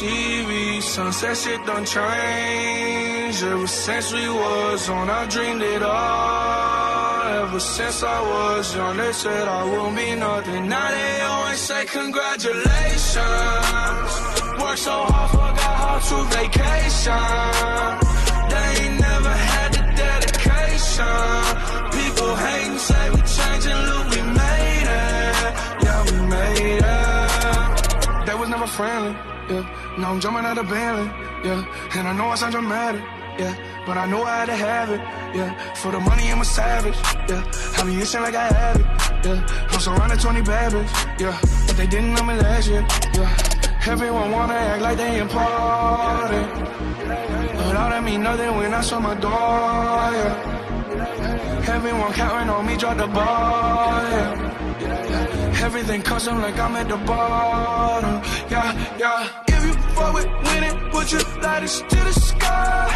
TV. Sunset shit done changed. Ever since we was on, I dreamed it all. Ever since I was young, they said I won't be nothing. Now they always say congratulations. Worked so hard, forgot how to vacation. They ain't never had the dedication. People hating, say we changing, look, we made it. Yeah, we made it. They was never friendly. Now I'm jumping out of Bentley, yeah. And I know I sound dramatic, yeah. But I know I had to have it, yeah. For the money, I'm a savage, yeah. I be itching like I have it, yeah. I'm surrounded 20 bad yeah. But they didn't know me last year, yeah. Everyone wanna act like they important. But all that mean nothing when I saw my door, yeah. Everyone counting on me, drop the ball, yeah. Everything custom like I'm at the bottom, yeah, yeah. Fuck with winning, put your lighters to the sky.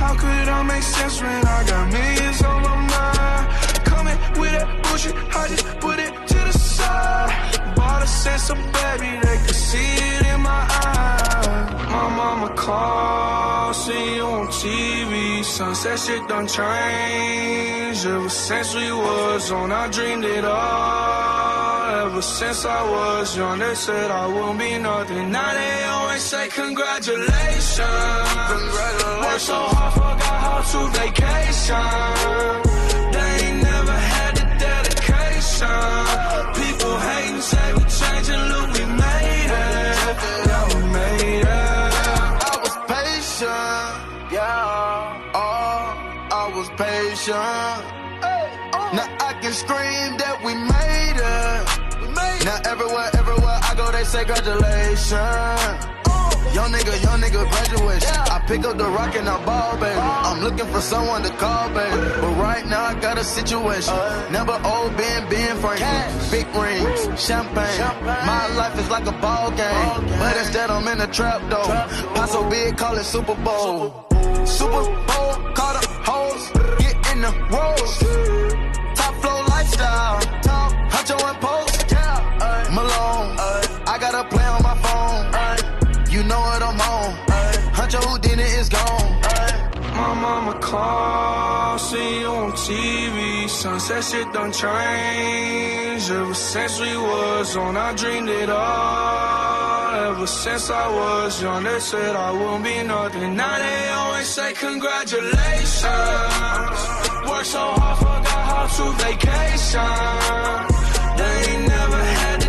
How could it all make sense when I got millions on my mind? Coming with that bullshit, I just put it to the side. Bought a sense of baby, they could see it in my eyes. My mama called, see you on TV. Sunset shit done changed. Ever since we was on, I dreamed it all. Ever since I was young, they said I won't be nothing. Now they always say congratulations. Congratulations. Worked so hard, forgot how to vacation. They ain't never had the dedication. People hating, say we changing, look, we made it. Yeah, we made it. I was patient, yeah. Oh, I was patient. Oh. Now I can scream that we made. Now everywhere, everywhere I go, they say congratulations. Young nigga, young nigga graduation. I pick up the rock and I ball, baby. I'm looking for someone to call, baby. But right now I got a situation. Never old Ben, Ben Franklin. Big rings, champagne. My life is like a ball game. But instead I'm in a trap though. Pop so big, call it Super Bowl. Super Bowl, call the hoes. Get in the rolls. Mama called, see you on TV. Sunset shit done changed. Ever since we was on, I dreamed it all. Ever since I was young, they said I won't be nothing. Now they always say congratulations. Worked so hard, forgot how to vacation. They ain't never had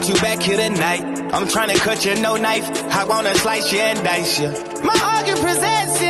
want you back here tonight. I'm trying to cut you no knife. I wanna slice you and dice you. My argument presents you.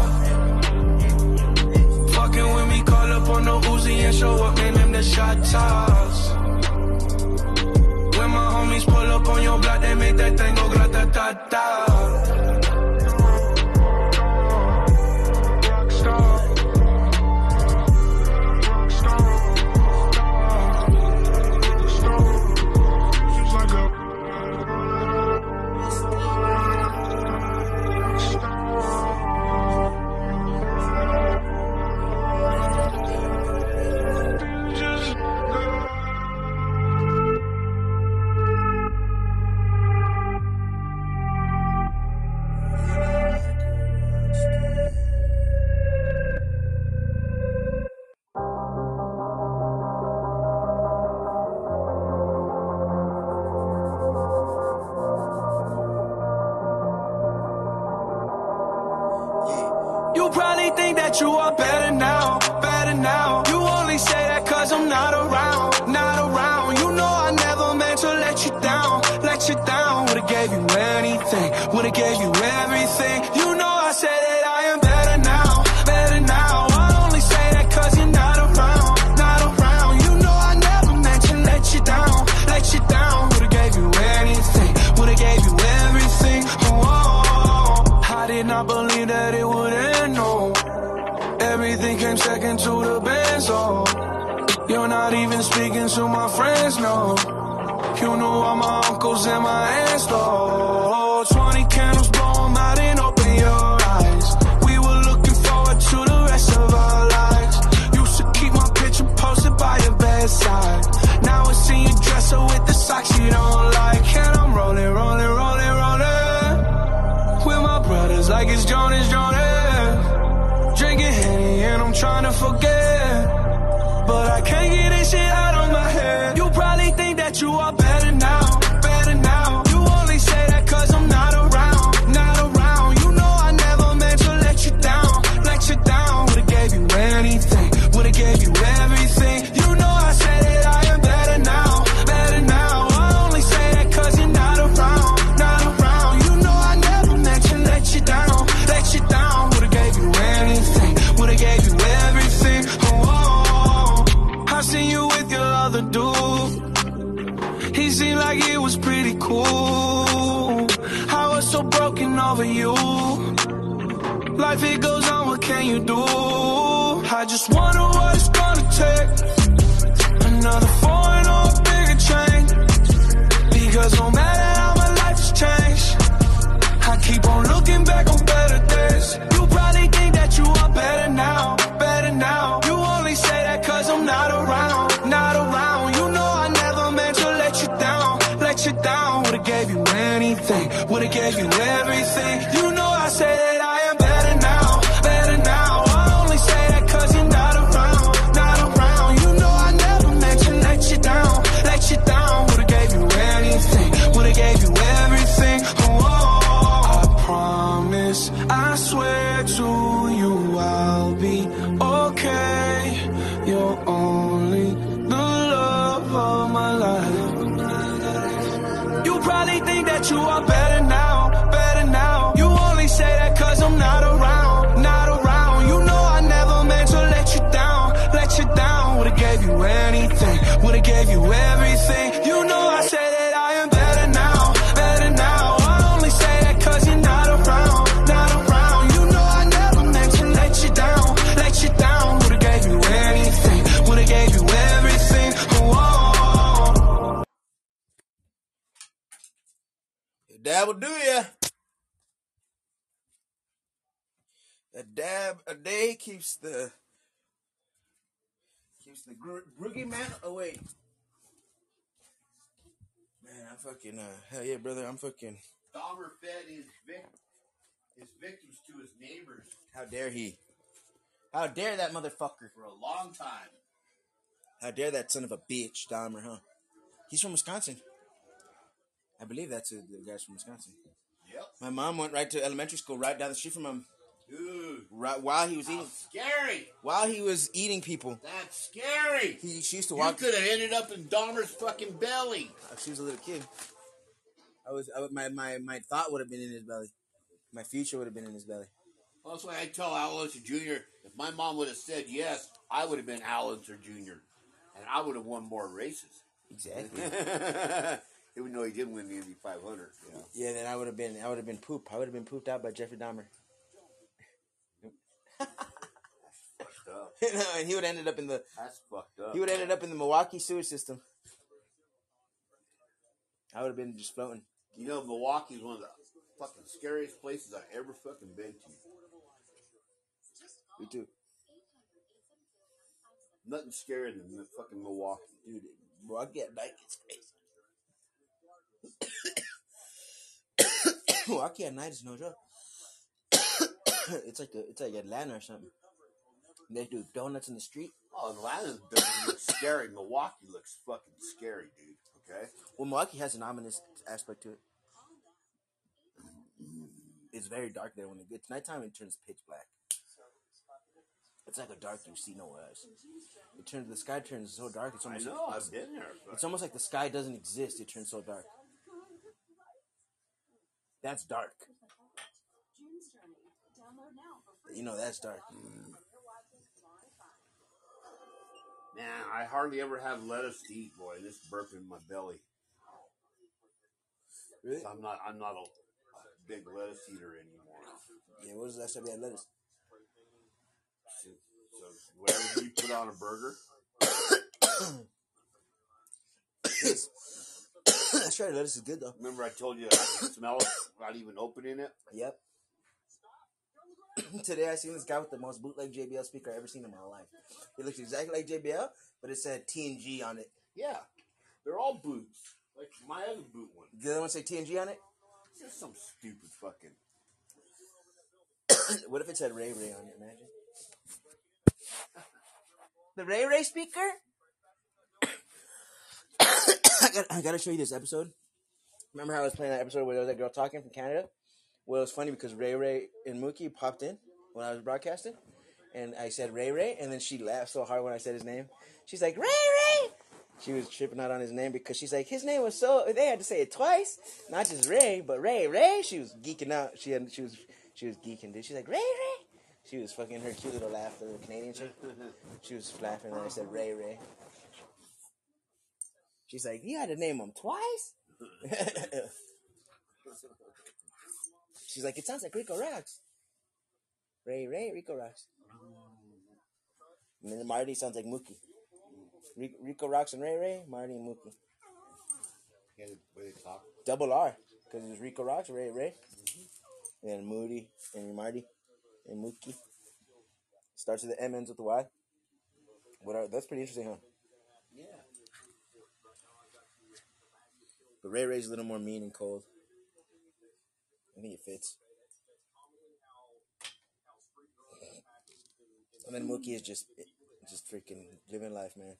on Uzi and show up, name them the shot toss. When my homies pull up on your block, they make that thing go grata-ta-ta. The keeps the groogy man away. Man, I'm fucking uh hell yeah, brother. I'm fucking. Dahmer fed his vic- his victims to his neighbors How dare he? How dare that motherfucker? for a long time. How dare that son of a bitch, Dahmer, huh? He's from Wisconsin. I believe that's a, the guy's from Wisconsin. Yep. My mom went right to elementary school right down the street from him. Dude, Right while he was eating, scary. while he was eating people, That's scary. he she used to walk. You could have ended up in Dahmer's fucking belly. Uh, She was a little kid. I was, I, my, my, my thought would have been in his belly. My future would have been in his belly. That's why I tell Al Unser Jr. If my mom would have said yes, I would have been Al Unser Jr. And I would have won more races. Exactly. Even though he didn't win the Indy 500. Yeah. yeah, then I would have been, I would have been poop. I would have been pooped out by Jeffrey Dahmer. Fucked up. and he would have ended up in the, That's fucked up. he would have ended up in the Milwaukee sewer system. I would have been just floating. You know, Milwaukee's one of the fucking scariest places I've ever fucking been to. Me too, Nothing scarier than the fucking Milwaukee. dude. Milwaukee at night is crazy. Milwaukee at night is no joke. it's like a, it's like Atlanta or something. They do donuts in the street. Oh, Atlanta doesn't look scary. Milwaukee looks fucking scary, dude. Okay? Well, Milwaukee has an ominous aspect to it. It's very dark there when it gets nighttime. It turns pitch black. It's like a dark you see nowhere else. It turns the sky turns so dark. It's I almost know. it's, I've been there. it's almost like the sky doesn't exist. It turns so dark. That's dark. You know that's dark. Man, I hardly ever have lettuce to eat, boy. This burp in my belly. Really? I'm not. I'm not a big lettuce eater anymore. Yeah. What was the last time you had lettuce? So, so whatever you put on a burger. That's right. Lettuce is good though. remember I told you I can smell it without even opening it. Yep. Today I seen this guy with the most bootleg JBL speaker I ever seen in my life. It looks exactly like JBL, but it said TNG on it. Yeah, they're all boots. Like my other boot one. Did the other one say TNG on it? It's just some stupid fucking. what if it said Ray Ray on it? Imagine. The Ray Ray speaker? I, got, I gotta show you this episode. Remember how I was playing that episode where there was that girl talking from Canada? Well, it was funny because Ray Ray and Mookie popped in when I was broadcasting, and I said Ray Ray, and then she laughed so hard when I said his name. She's like, Ray Ray! She was tripping out on his name because she's like, his name was so, they had to say it twice, not just Ray, but Ray Ray. She was geeking out. She had, she was, she was geeking, dude. She's like, Ray Ray! She was fucking her cute little laugh, the little Canadian chick. She was laughing, and I said Ray Ray. She's like, you had to name him twice? She's like, it sounds like Rico Rocks. Ray Ray, Rico Rocks. And then Marty sounds like Mookie. Rico Rocks and Ray Ray, Marty and Mookie. Yeah, way they talk. Double R, because it's Rico Rocks, Ray Ray. And Moody and Marty and Mookie. Starts with the M, ends with the Y. What are, that's pretty interesting, huh? Yeah. But Ray Ray's a little more mean and cold. I think it fits. And then Mookie is just, just freaking living life, man.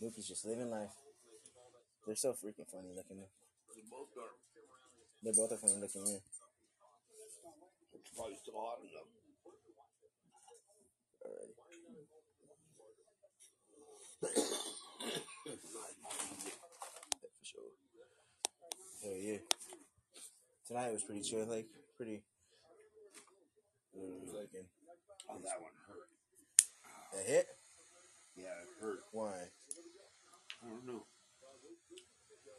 Mookie's just living life. They're so freaking funny looking. Man. They both are. They both are funny looking, yeah. It's probably still hot enough. Alrighty. Yeah, for sure. Hell yeah. Tonight was pretty chill, like pretty. Fucking- Oh, that one hurt. that hit? Yeah, it hurt. Why? I don't know.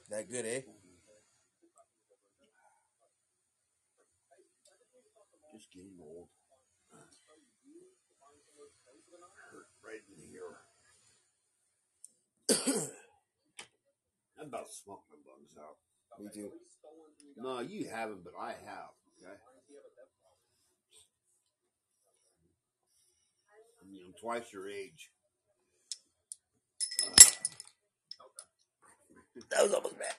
That good, eh? Just getting old. Hurt right in here. I'm about to smoke my lungs out. Me too. No, you haven't, but I have. Okay. I mean, I'm twice your age. That was almost bad.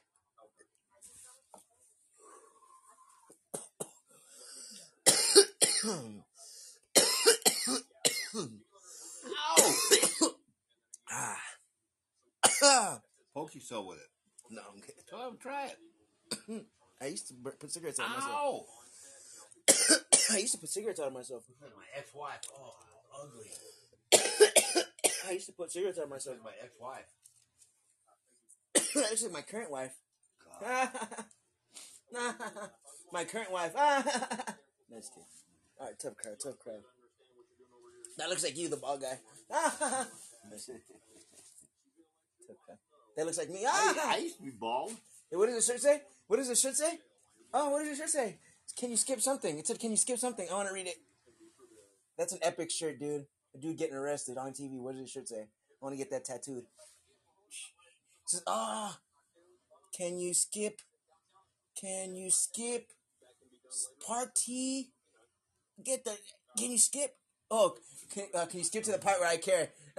Ah. Poke yourself with it. No, I'm kidding. Try it. I used to put cigarettes out of myself. Oh, Ow! I used to put cigarettes out of myself. My ex-wife. Oh, ugly. I used to put cigarettes out of myself. My ex-wife. Actually, my current wife. My current wife. nice kid. All right, tough crowd, tough crowd. That looks like you, the bald guy. Nice kid. tough crowd. That looks like me. I, I used to be bald. Hey, what does the shirt say? What does the shirt say? Oh, what does your shirt say? Can you skip something? It said, "Can you skip something?" I want to read it. That's an epic shirt, dude. A dude getting arrested on TV. What does his shirt say? I want to get that tattooed. It says, "Ah, can you skip? Can you skip party? Get the? Can you skip? Oh, can, uh, can you skip to the part where I care?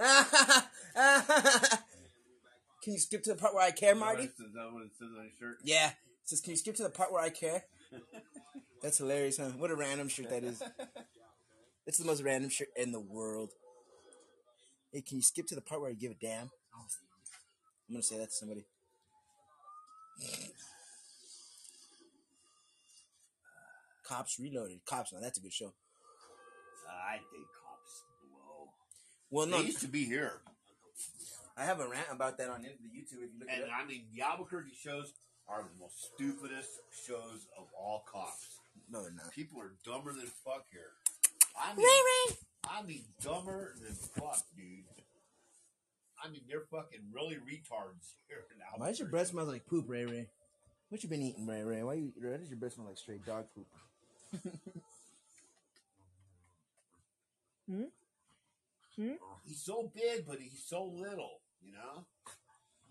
can you skip to the part where I care, Marty? Is that what it says on your shirt? Yeah. Says, can you skip to the part where I care? That's hilarious, huh? What a random shirt that is. It's the most random shirt in the world. Hey, can you skip to the part where I give a damn? Oh, I'm gonna say that to somebody. Cops Reloaded. Cops, now that's a good show. I think cops blow. Well, no, They used to be here, I have a rant about that on the YouTube. If you look and it. I mean the Albuquerque shows are the most stupidest shows of all cops. No, they're not. People are dumber than fuck here. I mean, I mean dumber than fuck, dude. I mean, they're fucking really retards here in Albuquerque. Why does your breath smell like poop, Ray Ray? What you been eating, Ray Ray? Why you? Why does your breath smell like straight dog poop? hmm? Hmm? He's so big, but he's so little. You know,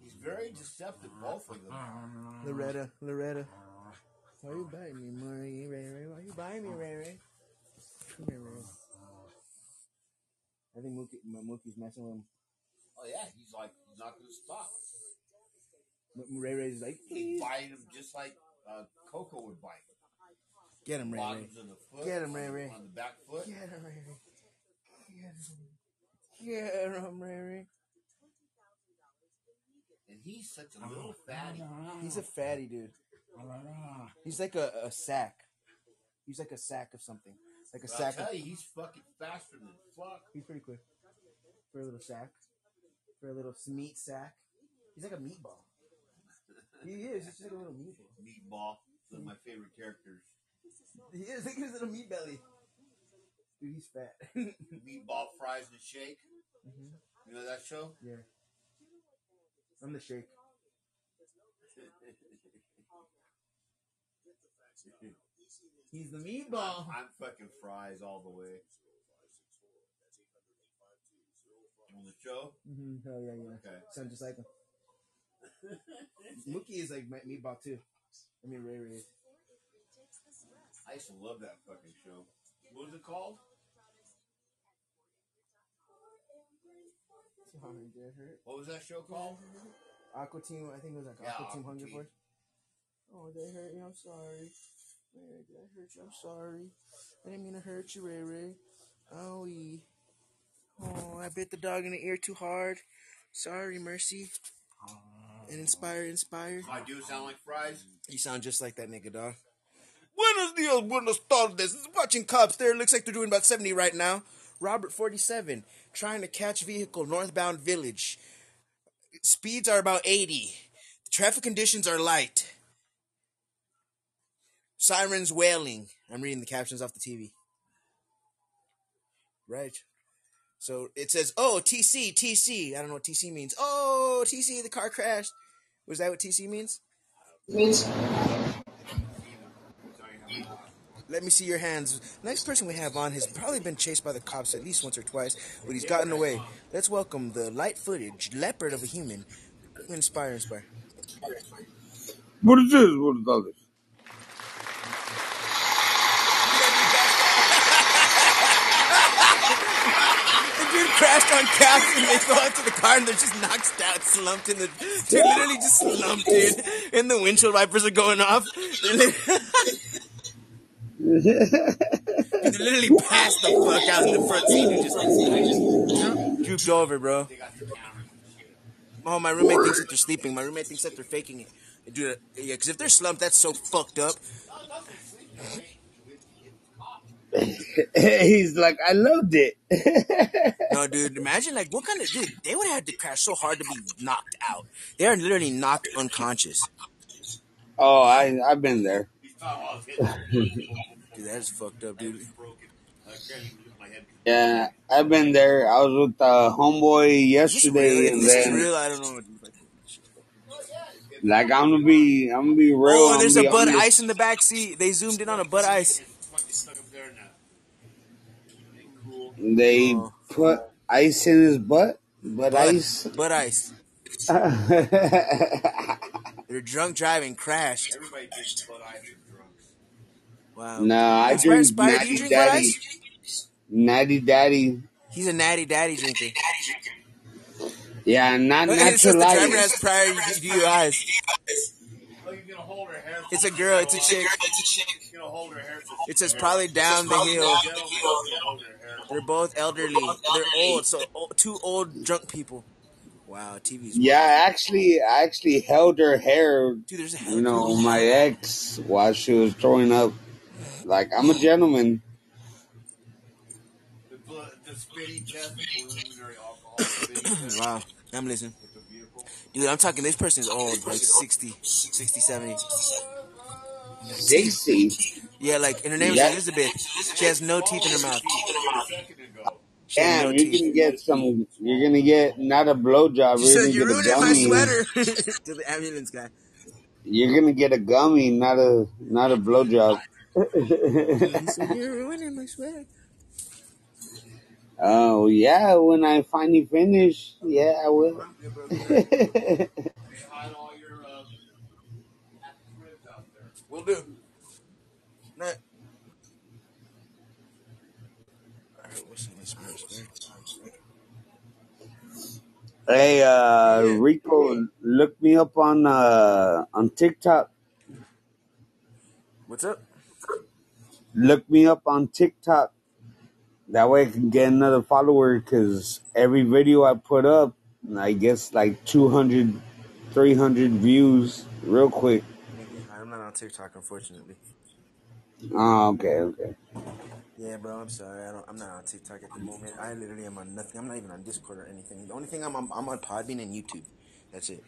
he's very deceptive. Both of them. Loretta, Loretta. Why are you biting me, Murray, Ray Ray? Why you biting me, Ray Ray? Come here, Ray. I think Mookie, Mookie's messing with him. Oh yeah, he's like he's not gonna stop. M- Ray Ray's like, He's please biting him just like uh, Coco would bite. get him, Ray Ray. Bottoms of the foot. Get him, on Ray the- Ray. On the back foot. Get him, Ray Ray. Get him. Get him, Ray Ray. And he's such a little fatty. He's a fatty dude. He's like a, a sack. He's like a sack of something. Like a But sack of you, he's fucking faster than fuck. He's pretty quick. For a little sack. For a little meat sack. He's like a meatball. He is. He's just like a little meatball. Meatball, one of my favorite characters. He is. Look at his little meat belly. Dude, he's fat. Meatball fries and shake. Mhm. You know that show? Yeah. I'm the shake. He's the meatball. I'm fucking fries all the way. On the show? Mm-hmm. Hell yeah, yeah. Okay. Sound just like him. Mookie is like my meatball too. I mean, Ray Ray. I used to love that fucking show. What was it called? Sorry, did it hurt? What was that show called? Aqua Teen, I think it was like Yeah, Aqua Teen Aqua Hunger Team. Force. Oh, they hurt you. I'm sorry. Ray Ray, did I hurt you? I'm sorry. I didn't mean to hurt you, Ray Ray. Owie. Oh, I bit the dog in the ear too hard. Sorry, Mercy. And inspire, inspire. I do sound like fries. You sound just like that nigga, dog. Buenos dias, buenos tardes. Watching cops there. Looks like they're doing about 70 right now. Robert 47, trying to catch vehicle northbound village. Speeds are about 80. Traffic conditions are light. Sirens wailing. I'm reading the captions off the TV. Right. So it says, oh, TC, TC. I don't know what TC means. Oh, TC, the car crashed. Was that what TC means? Let me see your hands. Next person we have on has probably been chased by the cops at least once or twice, but he's gotten away. Let's welcome the light footage leopard of a human. Inspire, inspire. What is this? What is all this? The dude crashed on caps and they go out to the car and they're just knocked out, slumped in the. They're literally just slumped, dude. And the windshield wipers are going off. They're li- Dude, they literally passed the fuck out in the front seat and just, just drooped over, bro. Oh, my roommate thinks that they're sleeping. My roommate thinks that they're faking it. Dude, yeah, because if they're slumped, that's so fucked up. He's like, I loved it. No, dude, imagine like what kind of dude they would have had to crash so hard to be knocked out. They are literally knocked unconscious. oh, I I've been there. He's talking about his head. Dude, that is fucked up, dude. I can't even use my head. Yeah, I've been there. I was with uh, homeboy Is this yesterday, real? If and this is then real, I don't know. like I'm gonna be, I'm gonna be real. Oh, there's gonna a be Bud honest. Ice in the back seat. They zoomed in on a Bud Ice. Fucking stuck up there now. Cool. They Oh. put ice in his butt, but Bud, ice. Bud Ice. They're drunk driving, crashed. Everybody drinks Bud Ice and drunks. Wow. nah, I Inspire, drink Inspire, do you drink Daddy. Natty Daddy. He's a natty daddy drinker. Yeah, not It says the natural driver has prior DUIs. Oh, you're gonna hold her hair. It's a girl, it's a chick. You're gonna hold her hair. so It says probably down the hill. Gentlemen, hold her hair. They're both elderly. They're old, so o- two old drunk people. Wow, TV's Yeah, I actually, I actually held her hair. Dude, there's a You know, my ex while she was throwing up. Like I'm a gentleman. spitting test, preliminary alcohol spitting test wow, I'm listening. with the vehicle. Dude, I'm talking, this person's old, like 60, 60, 70. Sixty. Yeah, like, and her name Yeah. Elizabeth. She has no teeth in her mouth. A second ago. She has Damn, no you're teeth. gonna get some. You're gonna get not a blowjob. She You're said, gonna you get a ruined my gummy. sweater. to the ambulance guy. You're gonna get a gummy, not a not a blowjob. He said, you're ruining my sweater. oh yeah, when I finally finish, yeah, I will. Hide all your ribs out there. Will do. Nah. Alright, what's in this first? hey, uh, Rico, look me up on uh on TikTok. What's up? Look me up on TikTok. That way I can get another follower because every video I put up, I guess like 200, 300 views real quick. I'm not on TikTok, unfortunately. Oh, okay, okay. Yeah, bro, I'm sorry. I don't, I'm not on TikTok at the moment. I literally am on nothing. I'm not even on Discord or anything. The only thing I'm on, I'm on Podbean and YouTube. That's it.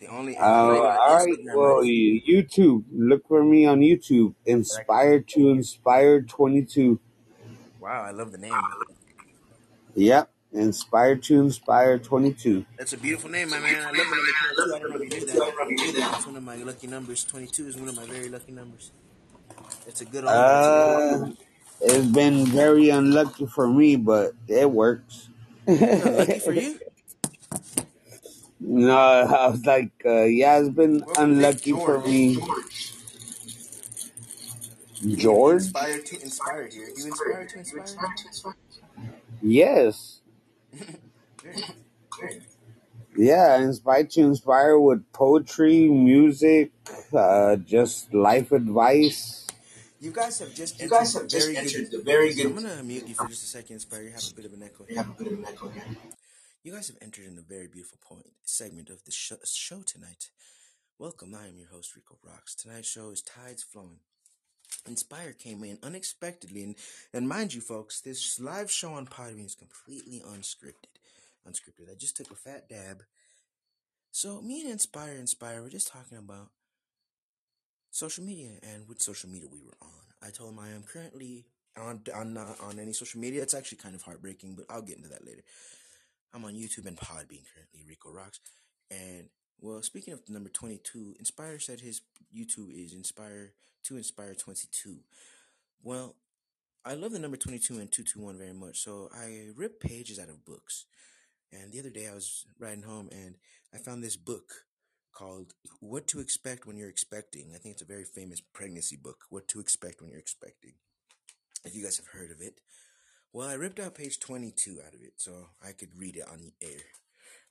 The only. I'm not even on all right. Well, YouTube. Look for me on YouTube. Inspire to Inspire 22. Wow, I love the name. Yep. Inspire to Inspire 22. That's a beautiful name, my man. I love the number 22. I don't know if you knew that. That's one of my lucky numbers. 22 is one of my very lucky numbers. It's a good old Uh, it's been very unlucky for me, but it works. Lucky for you? No, I was like, uh, yeah, it's been What would make unlucky for George? me. You George? Inspire to inspire here. You inspire to inspire? Yes. Yeah, inspire to inspire with poetry, music, uh, just life advice. You guys have just You entered guys the have just very entered good. the very I'm good. gonna mute you for just a second, Inspire. You have a bit of an echo You here. You guys have entered in a very beautiful point segment of the show, show tonight. Welcome, I am your host Rico Rocks. Tonight's show is Tides Flowing. Inspire came in unexpectedly, and, and mind you, folks, this live show on Podbean is completely unscripted. Unscripted. I just took a fat dab. So me and Inspire, Inspire, we're just talking about social media and which social media we were on. I told him I am currently on on not on any social media. It's actually kind of heartbreaking, but I'll get into that later. I'm on YouTube and Podbean currently, Rico Rocks. And well, speaking of number 22, Inspire said his YouTube is Inspire to Inspire 22. Well, I love the number 22 and 221 very much, so I rip pages out of books. And the other day I was riding home and I found this book called What to Expect When You're Expecting. I think it's a very famous pregnancy book, What to Expect When You're Expecting. If you guys have heard of it. Well, I ripped out page 22 out of it so I could read it on the air.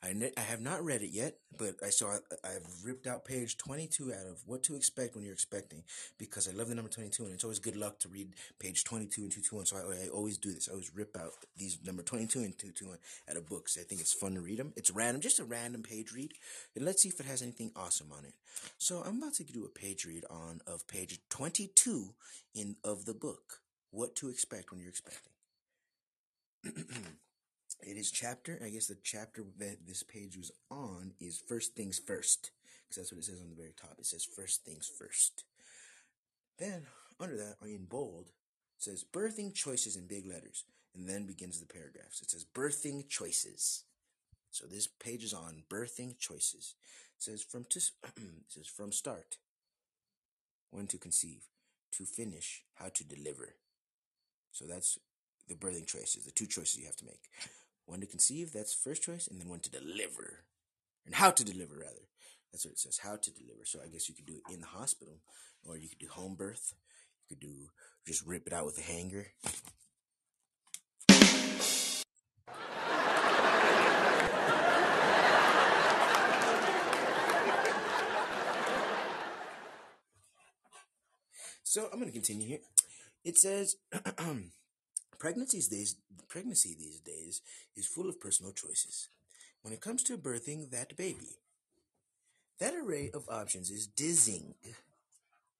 I, ne- I have not read it yet, but I saw I, I've ripped out page 22 out of what to expect when you're expecting because I love the number 22 and it's always good luck to read page 22 and 221. So I, I always do this. I always rip out these number 22 and 221 out of books. I think it's fun to read them. It's random, just a random page read. And let's see if it has anything awesome on it. So I'm about to do a page read on of page 22 in of the book. What to expect when you're expecting. it is chapter, I guess the chapter that this page was on is first things first. Because that's what it says on the very top. It says first things first. Then, under that, in bold, it says birthing choices in big letters. And then begins the paragraphs. It says birthing choices. So this page is on birthing choices. It says from to, says from start, when to conceive, to finish, how to deliver. So that's the birthing choices, the two choices you have to make. When to conceive, that's first choice, and then when to deliver. And how to deliver, rather. That's what it says, how to deliver. So I guess you could do it in the hospital, or you could do home birth. You could do just rip it out with a hanger. So I'm going to continue here. It says, pregnancy these pregnancy these days is full of personal choices. When it comes to birthing that baby, that array of options is dizzying.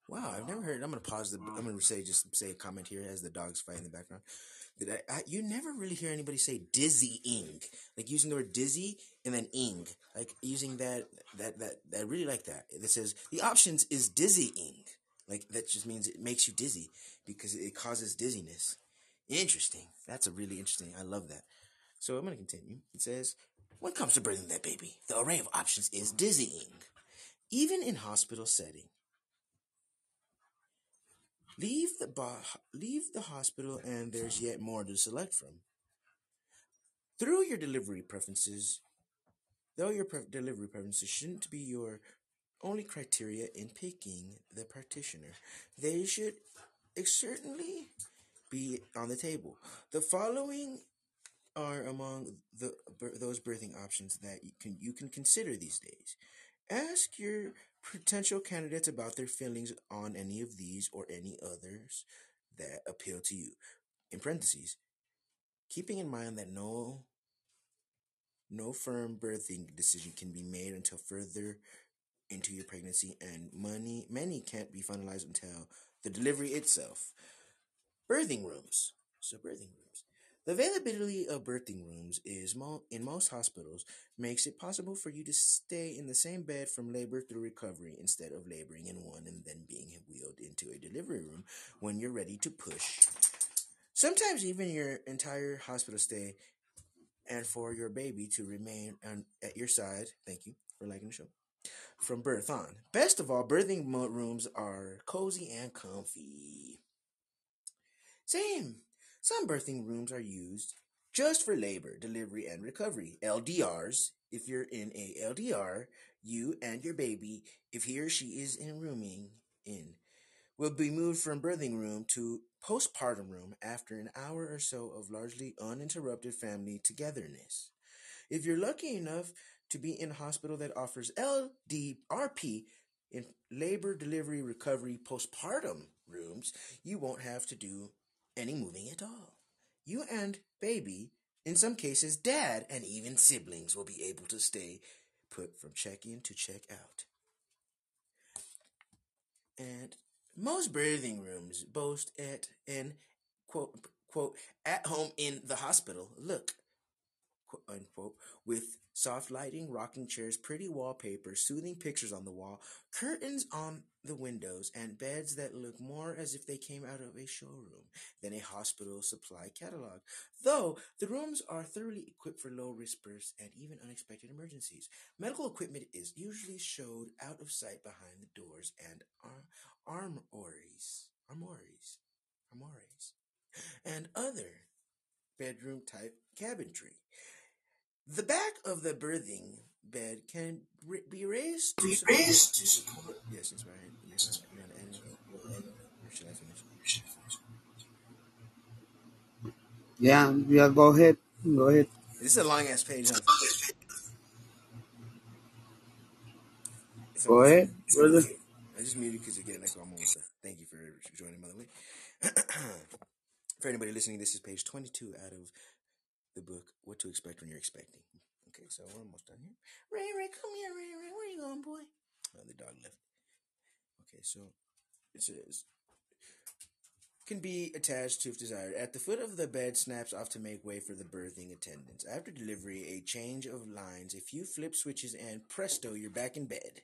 Wow, I've never heard. I'm to pause the. I'm to say just say a comment here as the dogs fight in the background. that I, I, you never really hear anybody say dizzying, like using the word dizzy and then ing, like using that that that. I really like that. It says the options is dizzying, like that just means it makes you dizzy because it causes dizziness. Interesting. That's a really interesting. I love that. So I'm going to continue. It says, when it comes to birthing that baby, the array of options is dizzying, even in hospital setting. Leave the bo- leave the hospital, and there's yet more to select from. Through your delivery preferences, though your pre- delivery preferences shouldn't be your only criteria in picking the practitioner, they should certainly be on the table. The following are among the those birthing options that you can you can consider these days. Ask your potential candidates about their feelings on any of these or any others that appeal to you. In parentheses, keeping in mind that no no firm birthing decision can be made until further into your pregnancy and money many can't be finalized until the delivery itself. Birthing rooms. So birthing rooms. The availability of birthing rooms is mo- in most hospitals makes it possible for you to stay in the same bed from labor through recovery instead of laboring in one and then being wheeled into a delivery room when you're ready to push. Sometimes even your entire hospital stay and for your baby to remain on, at your side. Thank you for liking the show. From birth on. Best of all, birthing rooms are cozy and comfy. Same. Some birthing rooms are used just for labor, delivery, and recovery. LDRs, if you're in a LDR, you and your baby, if he or she is in rooming in, will be moved from birthing room to postpartum room after an hour or so of largely uninterrupted family togetherness. If you're lucky enough to be in a hospital that offers LDRP in labor, delivery, recovery, postpartum rooms, you won't have to do any moving at all. You and baby, in some cases, dad and even siblings will be able to stay put from check in to check out. And most birthing rooms boast at an quote quote at home in the hospital look quote unquote with soft lighting, rocking chairs, pretty wallpaper, soothing pictures on the wall, curtains on the windows, and beds that look more as if they came out of a showroom than a hospital supply catalog. Though the rooms are thoroughly equipped for low risk births and even unexpected emergencies. Medical equipment is usually showed out of sight behind the doors and ar- armories, armories, armories, and other bedroom type cabinetry. The back of the birthing bed can be raised to support. To support. Yes, it's right. Yes, you're on end. Or should I finish? Yeah, yeah, go ahead. Go ahead. This is a long ass page. Huh? Go ahead, brother. I just muted because you're getting echo. I'm almost there. Thank you for joining, by the way. for anybody listening, this is page 22 out of the book, What to Expect When You're Expecting. Okay, so we're almost done here. Ray, Ray, come here, Ray, Ray. Where you going, boy? Oh, the dog left. Okay, so it says can be attached to if desired. At the foot of the bed, snaps off to make way for the birthing attendants. After delivery, a change of lines, a few flip switches, and presto, you're back in bed.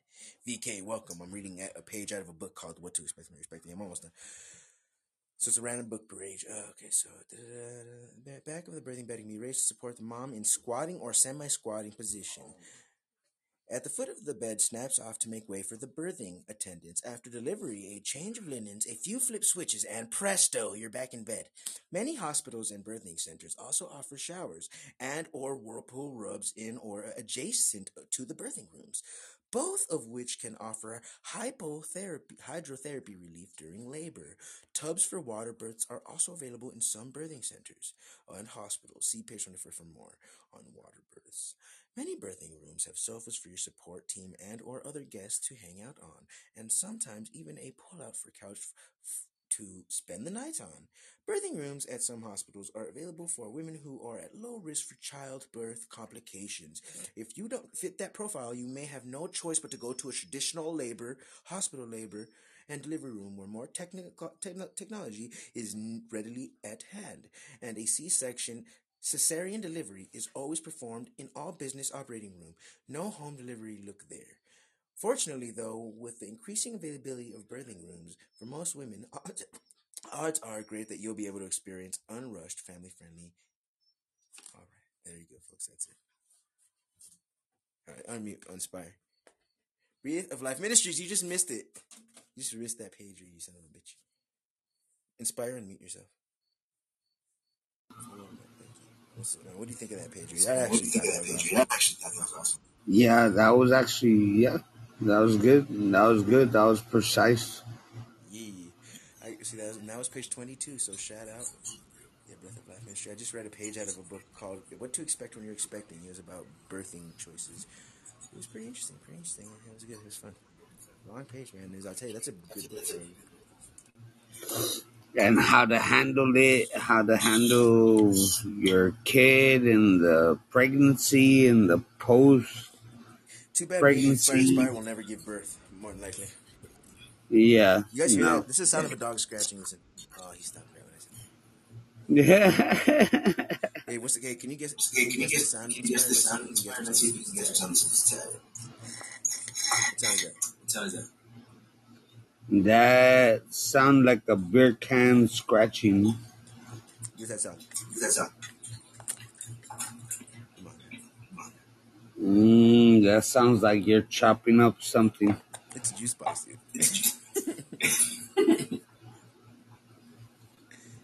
VK, welcome. I'm reading a page out of a book called What to Expect When You're Expecting. I'm almost done. So it's a random book page. Oh, okay, so. Back of the birthing bed can be raised to support the mom in squatting or semi-squatting position. At the foot of the bed, snaps off to make way for the birthing attendants. After delivery, a change of linens, a few flip switches, and presto, you're back in bed. Many hospitals and birthing centers also offer showers and or whirlpool rubs in or adjacent to the birthing rooms, both of which can offer hypotherapy, hydrotherapy relief during labor. Tubs for water births are also available in some birthing centers and hospitals. See page 24 for more on water births. Many birthing rooms have sofas for your support team and or other guests to hang out on, and sometimes even a pull-out for couch f- to spend the night on. Birthing rooms at some hospitals are available for women who are at low risk for childbirth complications. If you don't fit that profile, you may have no choice but to go to a traditional labor, hospital labor, and delivery room where more technical techno- technology is readily at hand, and a C-section cesarean delivery is always performed in all business operating room. No home delivery look there. Fortunately, though, with the increasing availability of birthing rooms for most women, odds, odds are great that you'll be able to experience unrushed, family-friendly. All right, there you go, folks. That's it. All right, unmute, inspire. Breathe of Life Ministries. You just missed it. You just missed that page, you son of a bitch. Inspire and mute yourself. What do you think of that page? I actually thought that was awesome. Yeah, that was actually yeah, that was good. That was good. That was precise. Yeah. I see that was, that was page twenty two, so shout out. Yeah, Breath of Life Ministry. I just read a page out of a book called What to Expect When You're Expecting. It was about birthing choices. It was pretty interesting, pretty interesting. It was good, it was fun. Long page, man. Is I'll tell you that's a good book. bro. And how to handle it, how to handle your kid and the pregnancy and the post. Too bad we Pregnancy. Inspire, Inspire will never give birth, more than likely. Yeah. You guys hear no. that? This is the sound of a dog scratching. Listen. Oh, he stopped right when I said Yeah. Hey, what's the hey, can you guess can you guess the sound? Inspire, let's see if we can guess the sound. What sound is that? that sound like a beer can scratching. Use that sound. Come Mm, that sounds like you're chopping up something. It's a juice box, dude.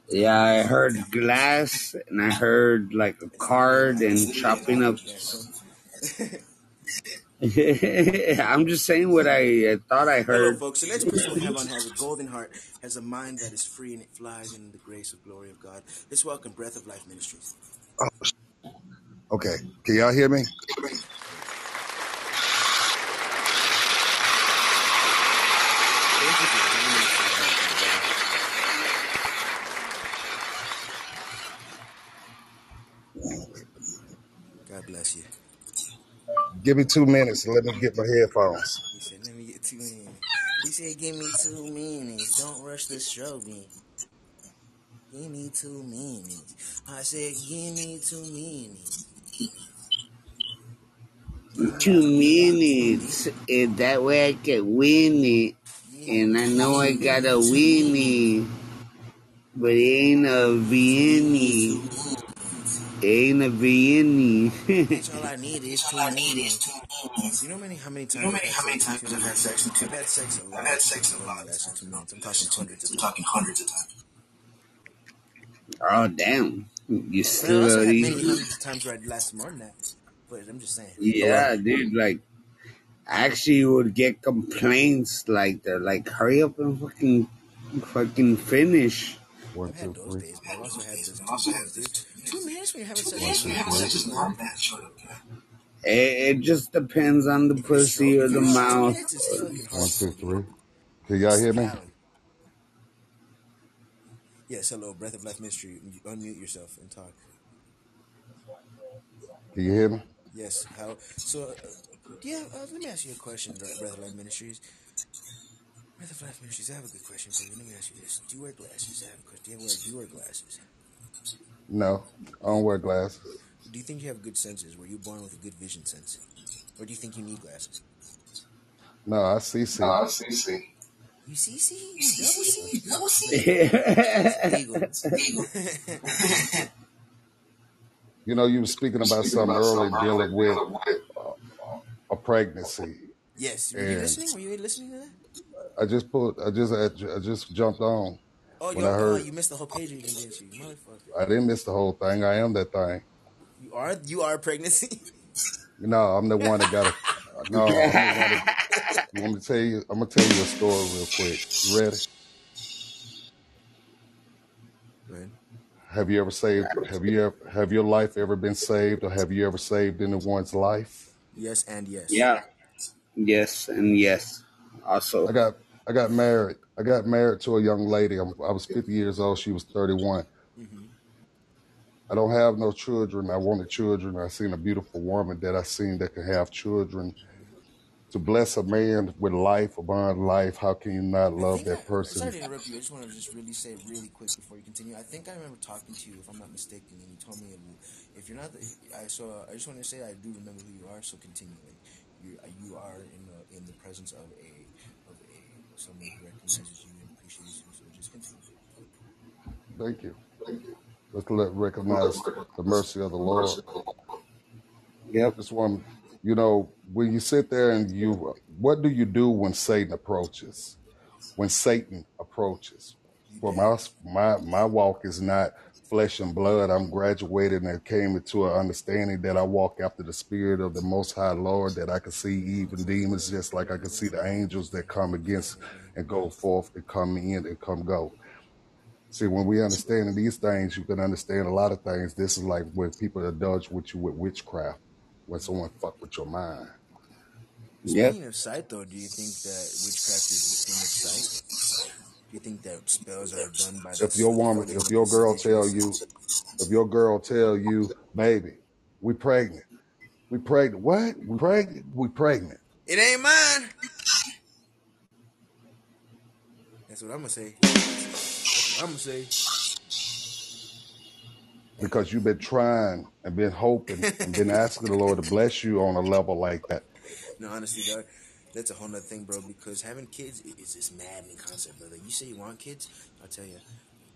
Yeah, I heard glass and I heard like a card and chopping up. I'm just saying what I, I thought I heard. Hello, heard. folks. The next person we have on has a golden heart, has a mind that is free, and it flies in the grace of glory of God. Let's welcome Breath of Life Ministries. Okay. Can y'all hear me? Thank you for joining us today. God bless you. Give me two minutes and let me get my headphones. He said, "Let me get two minutes." He said, "Give me two minutes. Don't rush the show, me. Give me two minutes." I said, "Give me two minutes." Two minutes, and that way I can win it. And I know I got a weenie, but it ain't a Vienny. It ain't a Vienny. Bitch, all I need is two minutes. You know how many how many times I've had sex? in two? I've had sex a lot. I've had sex a lot. Less than two minutes. I'm talking hundreds of. I'm talking hundreds of times. oh, damn. You But I still also are many these. times where I'd last more than that. But I'm just saying. Yeah, oh, dude, like, I actually would get complaints like that, like, hurry up and fucking, fucking finish. One, I've two, had those three. days, but I also had those two days, dude. Two minutes when you're having sex. One, is two, not three. bad. Just not bad. Shut up, guy. It, it just depends on the pussy or the Two mouth. minutes is fucking hard. One, two, three. Can y'all hear me? Alan. Yes, hello, Breath of Life Ministry. Unmute yourself and talk. Do you hear me? Yes, how? So, uh, yeah, uh, let me ask you a question, Bre- Breath of Life Ministries. Breath of Life Ministries, I have a good question for you. Let me ask you this: Do you wear glasses? I have a question. Do you wear, do you wear glasses? No, I don't wear glasses. Do you think you have good senses? Were you born with a good vision sense, or do you think you need glasses? No, I see. No, I see. See. You see, see, you double see, double see. Eagle. You know, you were speaking about something earlier dealing with uh, a pregnancy. Yes, were you listening? Were you listening to that? I just put, I just, I just jumped on Oh, when yo, I oh, heard. you missed the whole page reading, didn't you, motherfucker? I didn't miss the whole thing. I am that thing. You are, you are a pregnancy. No, I'm the one that got to. No, I'm the one that. You want me to tell you? I'm gonna tell you a story real quick. You ready? Right. Have you ever saved? Have you ever? Have your life ever been saved, or have you ever saved anyone's life? Yes and yes. yeah. Yes, and yes. Also, I got. I got married. I got married to a young lady. I'm, I was 50 years old. She was 31. Mm-hmm. I don't have no children. I wanted children. I seen a beautiful woman that I seen that could have children. to bless a man with life, abundant life, how can you not love that Sorry person? to interrupt you. I just want to just really say it really quick before you continue. I think I remember talking to you, if I'm not mistaken, and you told me if you're not, the, I so I just want to say I do remember who you are. So continue. Like you, you are in the in the presence of a of a someone who recognizes you and appreciates you. So just continue. Thank you. Let's let recognize the mercy of the Lord. Yep. This one, you know, when you sit there and you, what do you do when Satan approaches? When Satan approaches, well, my my my walk is not flesh and blood. I'm graduated and came into an understanding that I walk after the spirit of the Most High Lord. That I can see even demons, just like I can see the angels that come against and go forth and come in and come go. See, when we understand these things, you can understand a lot of things. This is like when people indulge with you with witchcraft, when someone fuck with your mind. Yep. Speaking of sight, though, do you think that witchcraft is the thing of sight? Do you think that spells are done by the If your woman, if your girl tell you, if your girl tell you, baby, we pregnant, we pregnant, what? We pregnant, we pregnant. It ain't mine. That's what I'm gonna say. I'm gonna say. because you've been trying and been hoping and been asking the Lord to bless you on a level like that. No, honestly, dog, that's a whole nother thing, bro. Because having kids is this maddening concept, brother. You say you want kids, I'll tell you,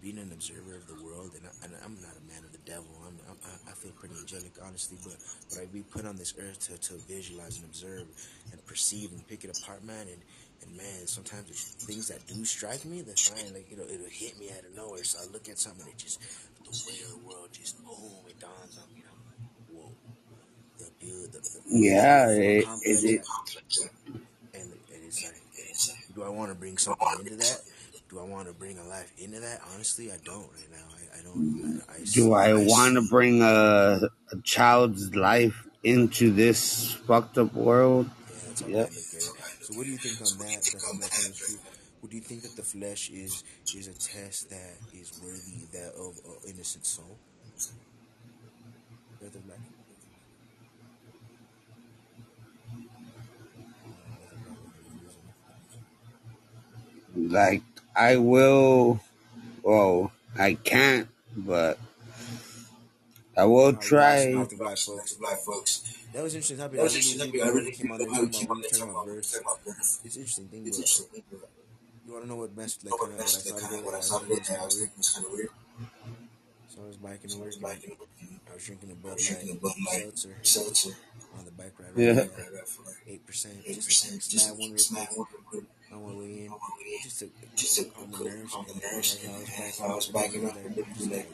being an observer of the world, and, I, and I'm not a man of the devil. I'm, I'm, I- I feel pretty angelic, honestly, but but I be put on this earth to, to visualize and observe and perceive and pick it apart, man. And and man, sometimes things that do strike me that fine, like it'll it'll hit me out of nowhere. So I look at something, it just the way of the world just boom, it dawns on me. I'm like, whoa, the beauty, the, the Yeah, it, it, and, and it's like, do I want to bring something into that? Do I want to bring a life into that? Honestly, I don't right now. I, I don't. I, I, do I want to bring a, a child's life into this fucked up world? Yeah, that's Yep. I look at it. So, what do you think on that, Dr. Black Ministry? Would you think that the flesh is is a test that is worthy that of an innocent soul? Brother uh, Black. Like, I will, well, I can't, but I will All right, try. Dr. Black folks. That was interesting topic. I really, really, really came on there talking about we talking about birth. It's interesting thing, but you want to know what messed like kind of what I saw today? I was thinking was kind of weird. So I was biking to work. I was drinking a Bud Light seltzer on the bike ride. Yeah. Eight percent. Just snap one real quick on my way in. Just to just to calm the nerves. And I was backing up. There, just like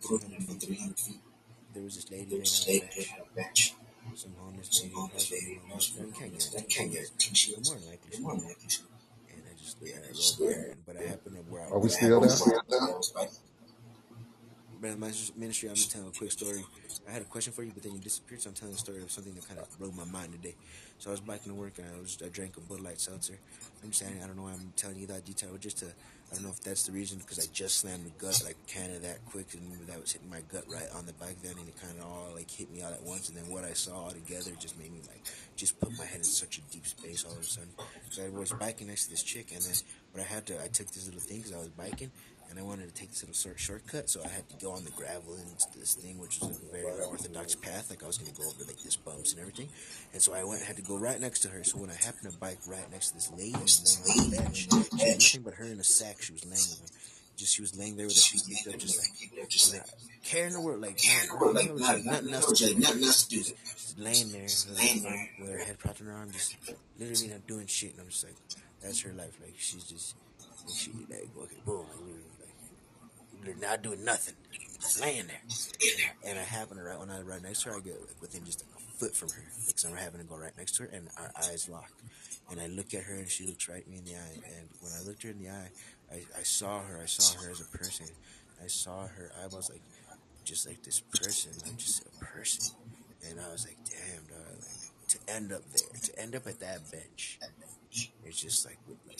200 and 300 feet. There was this lady laying on a bench. Some homeless lady. husband, my wife. You can't get it. Can't get it. But more likely, she was. And I just yeah, I rode by her, but I happened to where I Are we still there? Brother my ministry, I'm just telling a quick story. I had a question for you, but then you disappeared, so I'm telling a story of something that kind of broke my mind today. So I was biking to work and I was I drank a Bud Light seltzer. I'm saying I don't know why I'm telling you that detail, but just to I don't know if that's the reason because I just slammed the gut like kind of that quick and that was hitting my gut right on the bike then and it kind of all like hit me all at once and then what I saw all together just made me like just put my head in such a deep space all of a sudden. So I was biking next to this chick and then but I had to I took this little thing because I was biking and I wanted to take this little short shortcut, so I had to go on the gravel into this thing, which was a very orthodox path. Like I was going to go over like this bumps and everything, and so I went had to go right next to her. So when I happened to bike right next to this lady laying on the bench, she had nothing but her in a sack. She was laying with. Just she was laying there with her feet kicked up, just like just not caring the world, like not, like, like nothing else to do. Just, just laying there with her, with her head propped on her arm, just literally not doing shit. And I'm just like, that's her life. Like she's just, like, she like okay, boom, like, literally, like they're not doing nothing, just laying there. And I happen to right when I right next to her, I get like within just a foot from her, because I'm having to go right next to her, and our eyes lock. And I look at her, and she looks right me in the eye. And when I looked her in the eye, I, I saw her. I saw her as a person. I saw her eyeballs like just like this person, like just a person. And I was like, damn, dog. Like to end up there, to end up at that bench, it's just like, with, like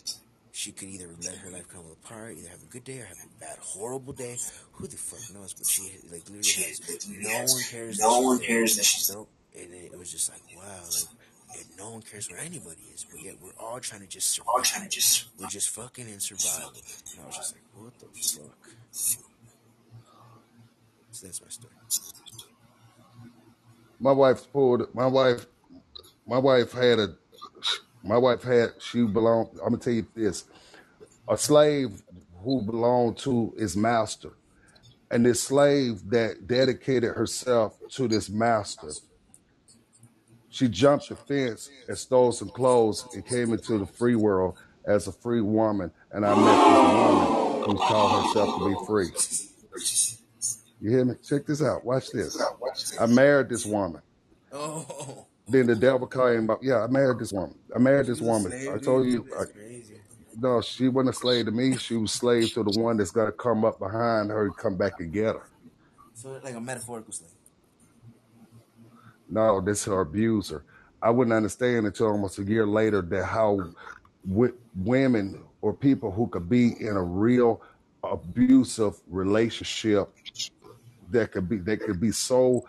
she could either let her life come apart, either have a good day or have a bad, horrible day. Who the fuck knows? But she like literally has no one cares. No that one cares that she's Nope. And it, it was just like wow, like and no one cares where anybody is, but yet we're all trying to just survive. trying to just we're just fucking in survival. And I was just like, what the fuck? So that's my story. My wife pulled. My wife. My wife had a. My wife had. She belonged. I'm gonna tell you this. A slave who belonged to his master, and this slave that dedicated herself to this master. She jumped the fence and stole some clothes and came into the free world as a free woman. And I met this woman who called herself to be free. You hear me? Check this out. Watch this. I married this woman. Oh, Then the devil came up. Yeah, I married this woman. I married this woman. I told you. I, no, she wasn't a slave to me. She was slave to the one that's gonna come up behind her and come back and get her. So like a metaphorical slave. No, this is her abuser. I wouldn't understand until almost a year later that how w- women or people who could be in a real abusive relationship that could be they could be so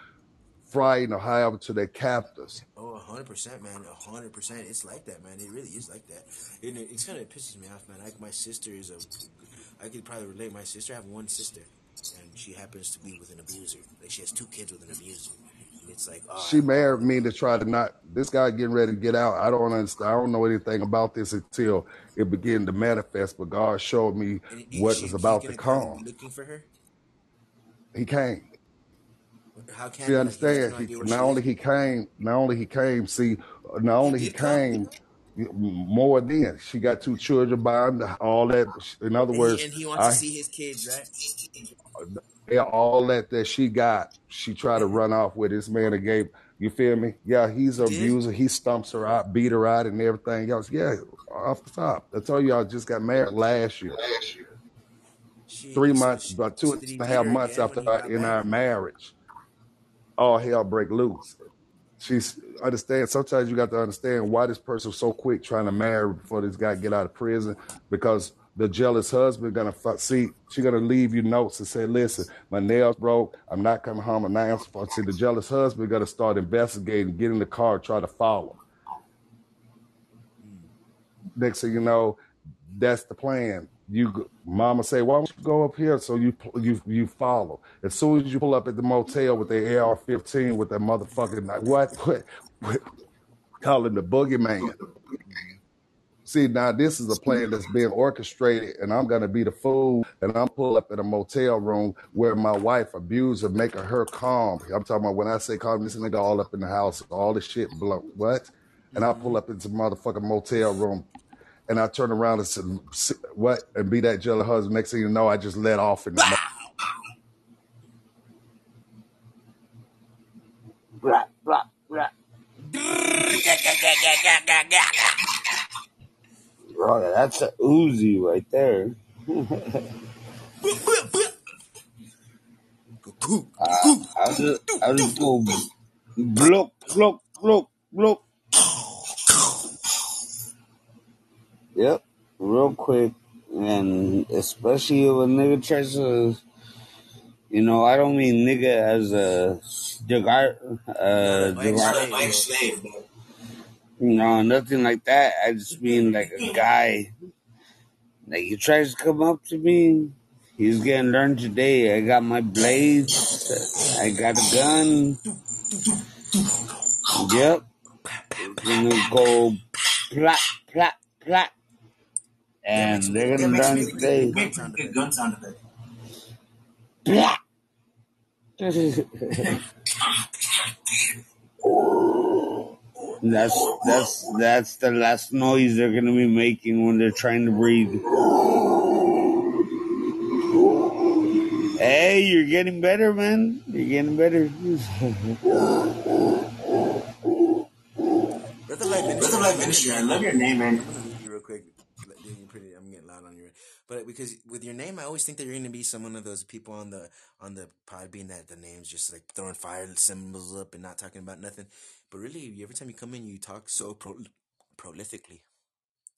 frightened or however to their captors. Oh, a hundred percent, man. A hundred percent. It's like that, man. It really is like that. And it, it's kind of pisses me off, man. Like my sister is a, I could probably relate. My sister, I have one sister, and she happens to be with an abuser. Like she has two kids with an abuser. It's like, oh, She married me to try to not this guy getting ready to get out. I don't understand. I don't know anything about this until it began to manifest. But God showed me what she, was about to come come. looking for her. He came. How can he? He understand? He not only he came, not only he came. See, not only he came, more than she got two children by him. All that. In other and he words, and he wants to see his kids, right? yeah, all that that she got, she tried to run off with this man and gave. You feel me? Yeah, he's He an abuser. He stumps her out, beat her out, and everything else. Yeah, off the top. I told you I just got married last year. She Three so months, about two and a half months after in our marriage, all hell break loose. She's understand. Sometimes you got to understand why this person's so quick trying to marry before this guy get out of prison because the jealous husband gonna. See, she gonna leave you notes and say, "Listen, my nails broke. I'm not coming home. I'm answering." phone." See, the jealous husband gonna start investigating, get in the car, try to follow. Next thing you know, that's the plan. You, mama say, "Why don't you go up here?" So you you you follow. As soon as you pull up at the motel with the AR-15 with that motherfucking like what what, what calling the boogeyman. See, now this is a plan that's being orchestrated, and I'm gonna be the fool, and I'm pull up in a motel room where my wife abused making her calm. I'm talking about when I say calm, this nigga all up in the house, all the shit blow. What? And I pull up into motherfucking motel room, and I turn around and say, "What?" and be that jealous husband. Next thing you know, I just let off in the. mo- Blah, blah, blah. Bro, that's a Uzi right there. Uh, I'll just, I'll just go bloop, bloop, bloop, bloop. Yep, real quick. And especially if a nigga tries to, you know, I don't mean nigga as a degar, uh, Like degar, slave, no, nothing like that. I just mean like a guy, like he tries to come up to me. He's getting learned today. I got my blades. I got a gun. Yep. Gonna go plot, plot, plot. That And makes they're gonna makes learn me good today. gun sound effect. Gun sound effect. That's that's that's the last noise they're gonna be making when they're trying to breathe. Hey, you're getting better, man. You're getting better. Brother Light Ministry. Brother Light Ministry, I love your name, man. I'm gonna mute you real quick. Let- You're I'm getting loud on you, but because with your name, I always think that you're gonna be someone of those people on the on the Podbean that the names just like throwing fire symbols up and not talking about nothing. But really, every time you come in, you talk so pro- prolifically.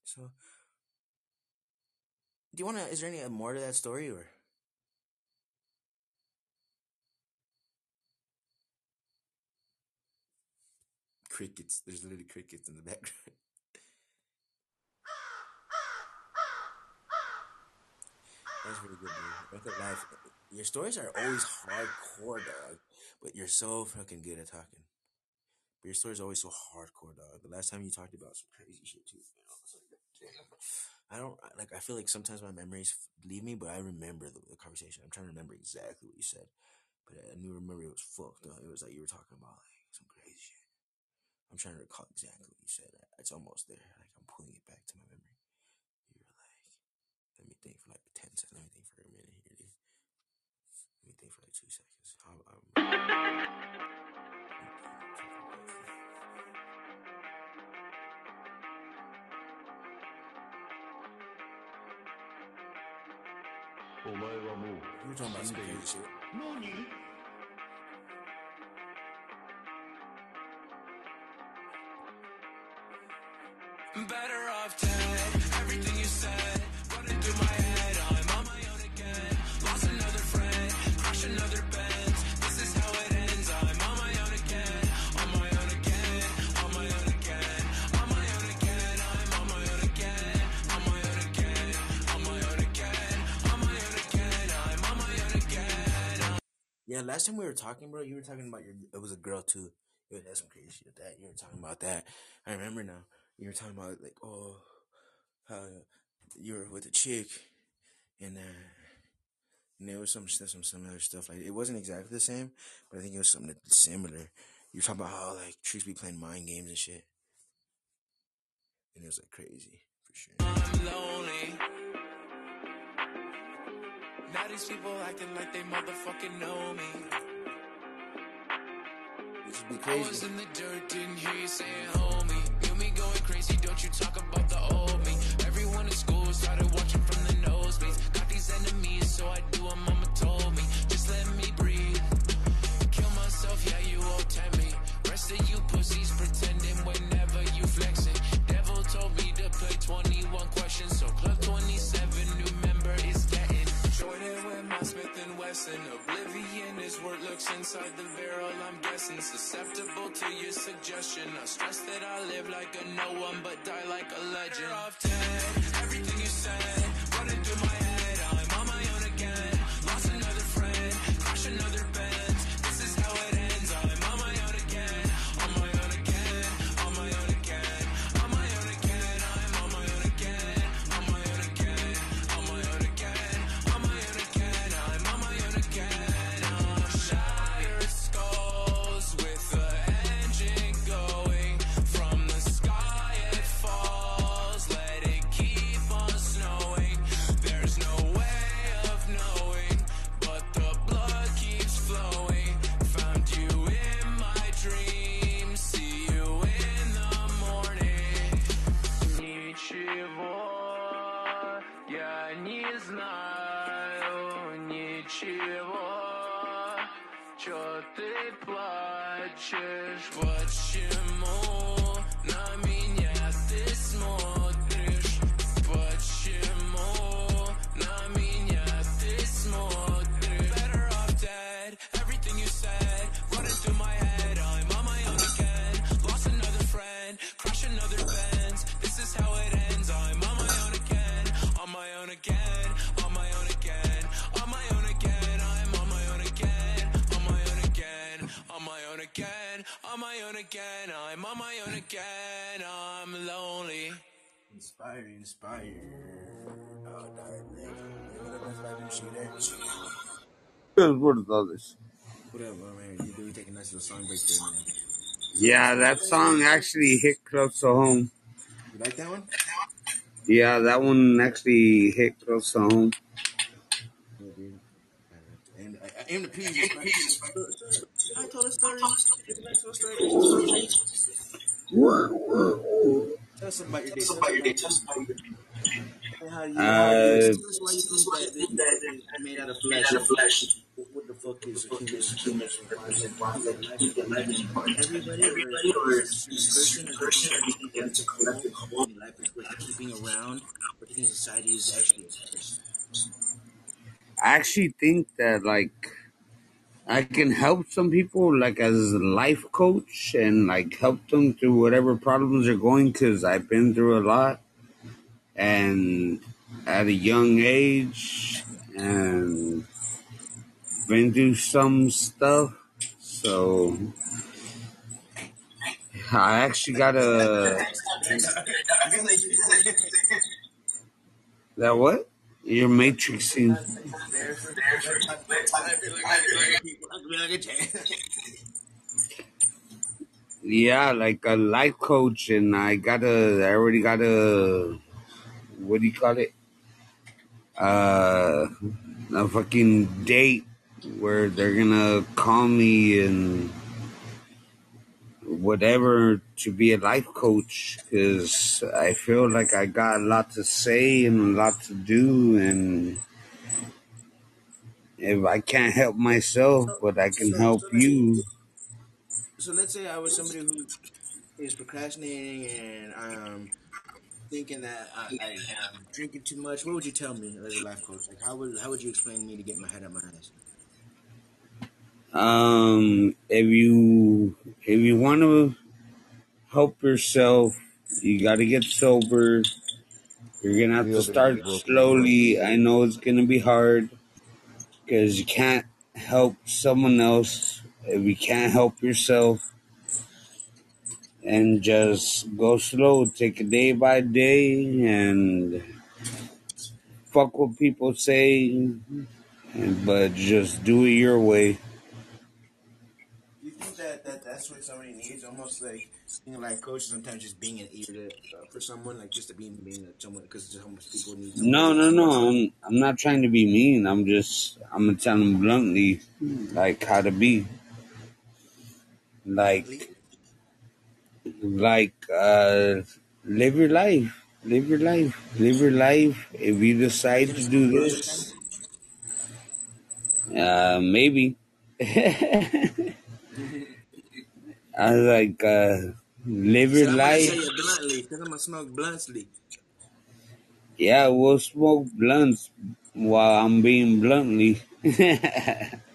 So, do you wanna? Is there any uh, more to that story or? crickets. There's literally crickets in the background. That's really good, dude. Life. Your stories are always hardcore, dog. But you're so fucking good at talking. But your story's always so hardcore, dog. The last time you talked about some crazy shit too. You know. I don't like. I feel like sometimes my memories leave me, but I remember the, the conversation. I'm trying to remember exactly what you said, but I knew remember it was fucked. It was like you were talking about like some crazy shit. I'm trying to recall exactly what you said. It's almost there. Like I'm pulling it back to my memory. You were like, let me think for like ten seconds. Let me think for a minute here, dude. Let me think for like two seconds. I'm, um, I'm, you were talking about some crazy shit. Last time we were talking, bro, you were talking about your. It was a girl too. It had some crazy shit. That you were talking about that. I remember now. You were talking about like, oh, how you were with a chick, and uh, and there was some some similar stuff. Like it wasn't exactly the same, but I think it was something similar. You were talking about how like chicks be playing mind games and shit, and it was like crazy for sure. Now these people acting like they motherfucking know me. Should be I crazy. was in the dirt, didn't hear you saying homie. You me going crazy, don't you talk about the old me. Everyone in school started watching from the nosebleeds. Got these enemies, so I do what mama told me. Just let me breathe. Kill myself, yeah, you all tempt me. Rest of you pussies pretending whenever you flexing. Devil told me to play 21 questions, so Club And Oblivion is what looks inside the barrel. I'm guessing susceptible to your suggestion. I stress that I live like a no one, but die like a legend. Off 10, everything you said не знаю, ничего. Чё ты плачешь? Почему Oh, what up, inspire? She there? Good word others. What up, my man? You do take a nice little song break there, man. Yeah, that song actually hit close to home. You like that one? Yeah, that one actually hit close to home. And I, I aim to please you. I told a story. It's a nice little story. Tell about your day. Tell about your day. Tell about your day. How you, Uh, you, why you think that this made out of flesh. What, what the fuck is human? Why is it why is it life? Everybody, everybody, or is person, or do you think that it's a collective whole? Life is worth keeping around, or do you think society is actually? I actually think that like I can help some people like as a life coach and like help them through whatever problems they're going because I've been through a lot and at a young age and been through some stuff. So I actually got a that what? You're matrixing. Yeah, like a life coach, and I got a. I already got a. What do you call it? Uh, a fucking date where they're gonna call me and whatever to be a life coach because I feel like I got a lot to say and a lot to do and if I can't help myself but I can So, help so you so let's say I was somebody who is procrastinating and um thinking that I, I am drinking too much. What would you tell me as a life coach? Like how would how would you explain me to get my head out my ass? Um if you if you want to help yourself you got to get sober. You're gonna have to start slowly. I know it's gonna be hard because you can't help someone else if you can't help yourself. And just go slow take it day by day and fuck what people say but just do it your way. Do you think that, that that's what somebody needs? Almost like being a life coach, sometimes just being an ear to, uh, for someone, like just to be being a, someone, because how much people need. no no no I'm, I'm not trying to be mean i'm just i'm gonna tell them bluntly like how to be like like uh live your life live your life live your life if you decide to do this uh maybe I was like uh live So your I'm gonna say life. bluntly, because I'm gonna smoke bluntly. yeah we'll smoke blunts while i'm being bluntly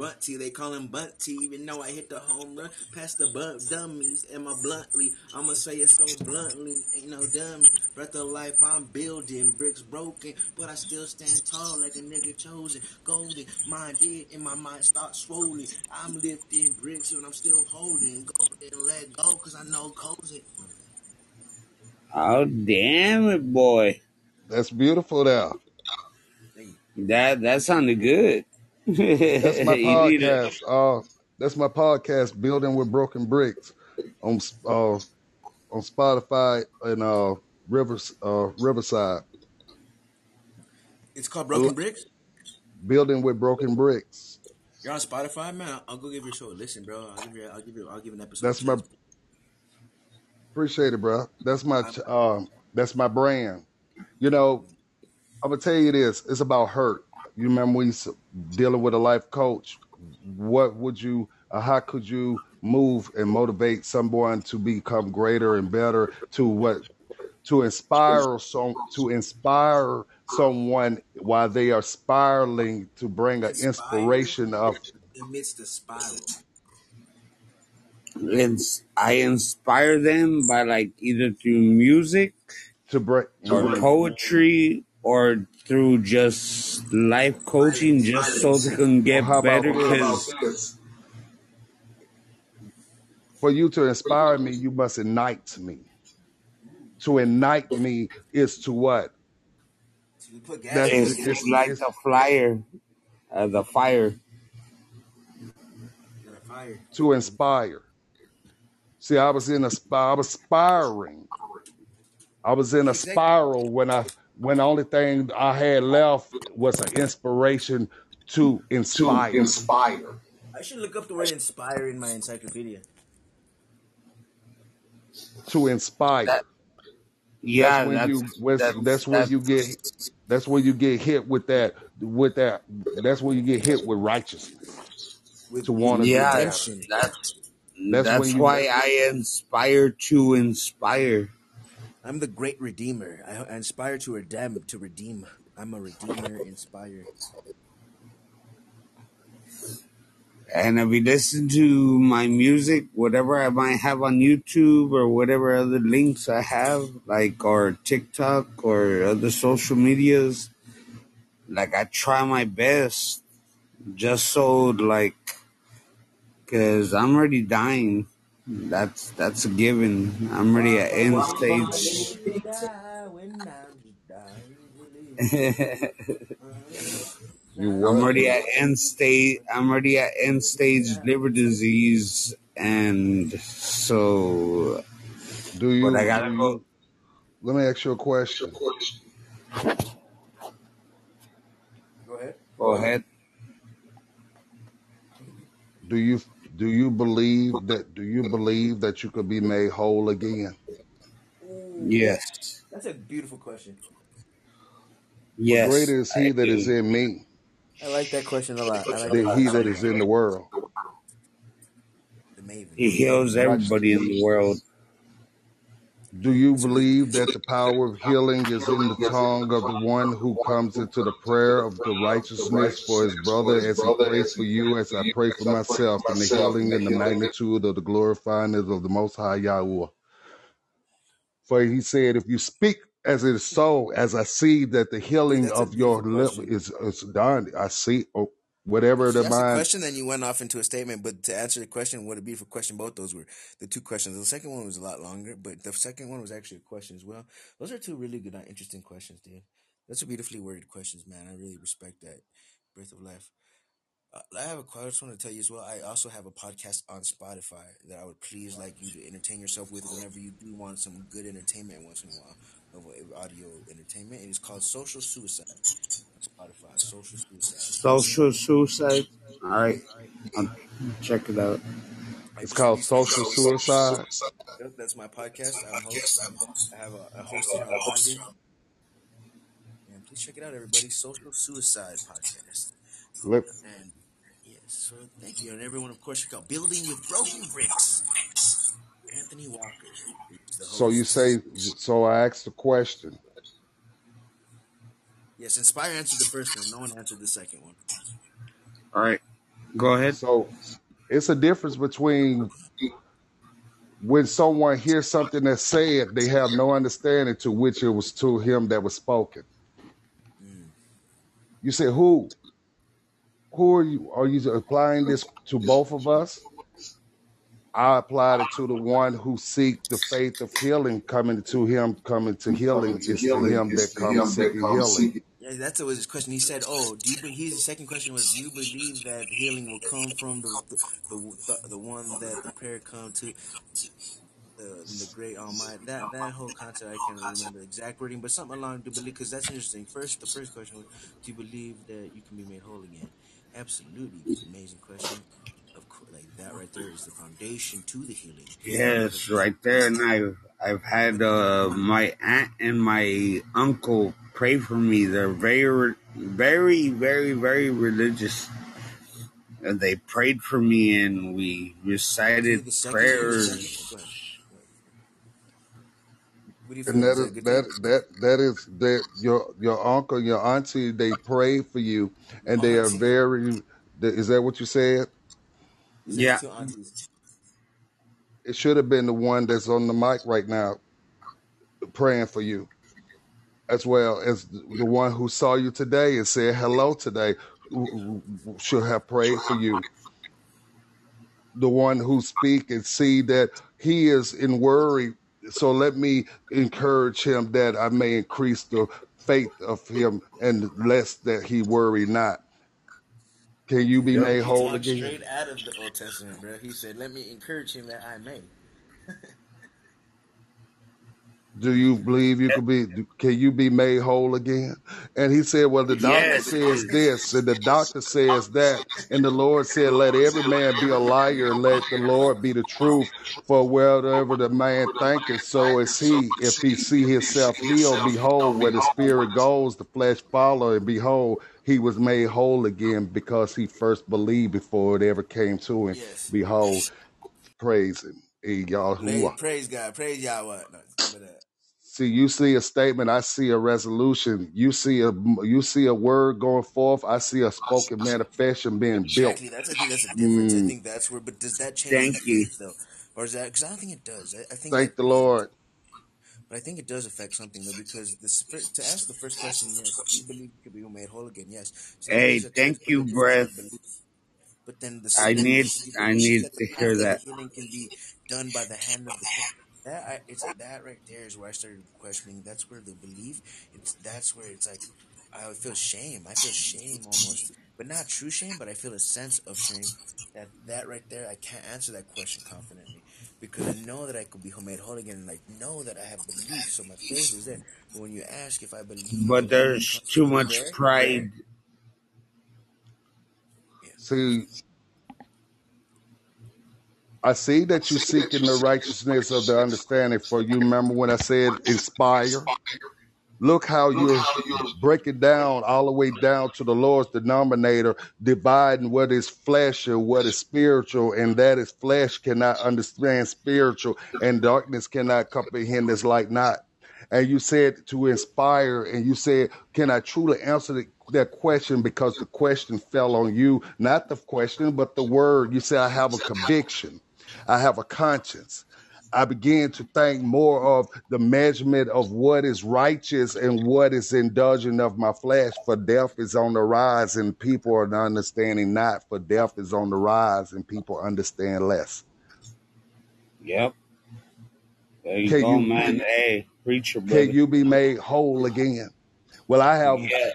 Bunty, they call him Bunty, even though I hit the home run past the bunt dummies. Am I bluntly? I'ma say it so bluntly, ain't no dummy. Breath of life, I'm building, bricks broken, but I still stand tall like a nigga chosen. Golden, minded, and my mind starts swollen. I'm lifting bricks, and I'm still holding. Golden, let go, cause I know cozy. oh damn it boy That's beautiful there. that that sounded good That's my you need it podcast. Uh, that's my podcast, Building with Broken Bricks, on uh on Spotify and uh Rivers uh Riverside. It's called Broken Bricks. Building with Broken Bricks. You're on Spotify, man. I'll, I'll go give your show a listen, bro. I'll give you, I'll give you, I'll give an episode. That's my appreciate it, bro. That's my um that's my brand. You know, I'm gonna tell you this. It's about hurt. You remember when you s- dealing with a life coach? What would you? Uh, how could you move and motivate someone to become greater and better? To what? To inspire some to inspire someone while they are spiraling to bring an inspiration of amidst the spiral. it's I inspire them by like either through music to break or poetry or through just life coaching just so they can get about better because For you to inspire me, you must ignite me. To ignite me is to what? To put gas That's it's just like the flyer uh, the fire fire. to inspire. See, I was in a I was aspiring. I was in a spiral when I when the only thing I had left was an inspiration to inspire. inspire I should look up the word inspire in my encyclopedia. To inspire. That- yeah that's when that's you that's, that's, that's when you get that's when you get hit with that with that that's when you get hit with righteousness With to want to yeah better. that's That's that's when you why I inspire to inspire I'm the great redeemer. I, I inspire to redeem. To redeem. I'm a redeemer. Inspire. And if you listen to my music, whatever I might have on YouTube or whatever other links I have, like or TikTok or other social medias, like I try my best just so like, cause I'm already dying. That's that's a given. I'm already at end stage. You I'm already at end stage. I'm already at end stage liver disease, and so. Do you? But I gotta go. Let me ask you a question. Go ahead. Go ahead. Do you do you believe that? Do you believe that you could be made whole again? Mm. Yes. That's a beautiful question. For Yes. greater is I He that is do. in me I like that question a lot. I like than that He question. that is in the world. The He heals Watch. everybody in the world. Do you believe that the power of healing is in the tongue of the one who comes into the prayer of the righteousness for his brother as he prays for you, as I pray for myself, and the healing and the magnitude of the glorifying of the Most High Yahweh? For he said, If you speak as it is so, as I see that the healing of your lip is, is done, I see oh, whatever the That's a mind. question. Then you went off into a statement. But to answer the question, what a beautiful question. Both those were the two questions. The second one was a lot longer, but the second one was actually a question as well. Those are two really good, uh, interesting questions, dude. That's a beautifully worded questions, man. I really respect that. Breath of life. Uh, I have a question. I just want to tell you as well. I also have a podcast on Spotify that I would please like you to entertain yourself with whenever you do want some good entertainment once in a while of uh, audio entertainment. It is called Social Suicide Spotify. Social Suicide. Social suicide. All right. I'll check it out. It's called social suicide. That's my podcast. I'm host. I have a, a hosting on Podbean. And please check it out, everybody. Social Suicide Podcast. Let, And yes, so thank you. And everyone, of course, check out Building with Broken Bricks. Anthony Walker so you say, so I asked the question. Yes, Inspire answered the first one. No one answered the second one. All right. Go ahead. So it's a difference between when someone hears something that's said, they have no understanding to which it was to him that was spoken. Mm. You say, who? Who are you? Are you applying this to both of us? I applied it to the one who seek the faith of healing coming to him, coming to healing is to him that comes seeking healing. Yeah, that's always his question. He said, "Oh, do you?" Be, his second question was, "Do you believe that healing will come from the the the, the one that the prayer come to the, the great Almighty?" That that whole concept, I can't remember the exact wording, but something along the belief because that's interesting. First, the first question was, "Do you believe that you can be made whole again?" Absolutely, amazing question. Of course, like that right there is the foundation to the healing. Yes, right there. And I've I've had uh, my aunt and my uncle pray for me. They're very, very, very, very religious. And they prayed for me, and we recited The second one was the prayers. second. Go ahead. What do you And that Is that is a good that that that is that your your uncle, your auntie, they pray for you, and they are very. Is that what you said? He Yeah. two aunties. It should have been the one that's on the mic right now, praying for you, as well as the one who saw you today and said hello today, who- who should have prayed for you. The one who speak and see that he is in worry. So let me encourage him that I may increase the faith of him and lest that he worry not. Can you be Yep. made He whole talked again? straight out of the Old Testament, bro. He said, "Let me encourage him that I may." Do you believe you could be? Can you be made whole again? And he said, "Well, the doctor Yes. says this, and the doctor says that, and the Lord said, let every man be a liar, and let the Lord be the truth. For wherever the man thinketh, so is he. If he see himself healed, behold, where the spirit goes, the flesh follow, and behold, he was made whole again because he first believed before it ever came to him. Behold, praise him, Eh, Praise, Yahuwah. praise God, praise Yahweh. No, uh, See, you see a statement, I see a resolution. You see a you see a word going forth. I see a spoken manifestation being built. Exactly. That's I think that's the difference. I Mm, think that's where. But does that change the Thank you. faith though, or is that? Because I don't think it does. I, I think thank that the Lord. But I think it does affect something though, because this fir- to ask the first question, yes, do you believe you could be made whole again? Yes. So Hey, thank you, of breath. But then the I need I need to hear that that. the healing can be done by the hand of the Christ? That I, it's that right there is where I started questioning. That's where the belief. It's that's where it's like I would feel shame. I feel shame almost, but not true shame. But I feel a sense of shame. That that right there, I can't answer that question confidently because I know that I could be made whole again, and I know that I have belief, so my faith is there. But when you ask if I believe, But there's too much prayer, pride. See, I see that you seeking the righteousness of the understanding. For you remember when I said inspire? Look how you're breaking down all the way down to the Lord's denominator, dividing what is flesh and what is spiritual, and that is flesh cannot understand spiritual, and darkness cannot comprehend this light not. And you said to inspire, and you said, Can I truly answer the, that question? Because the question fell on you, not the question, but the word. You said, I have a conviction, I have a conscience. I began to think more of the measurement of what is righteous and what is indulgent of my flesh. For death is on the rise and people are not understanding not. For death is on the rise and people understand less. Yep. There you Can go, you man. Hey, preacher, can you be made whole again? Well, I have, Yeah.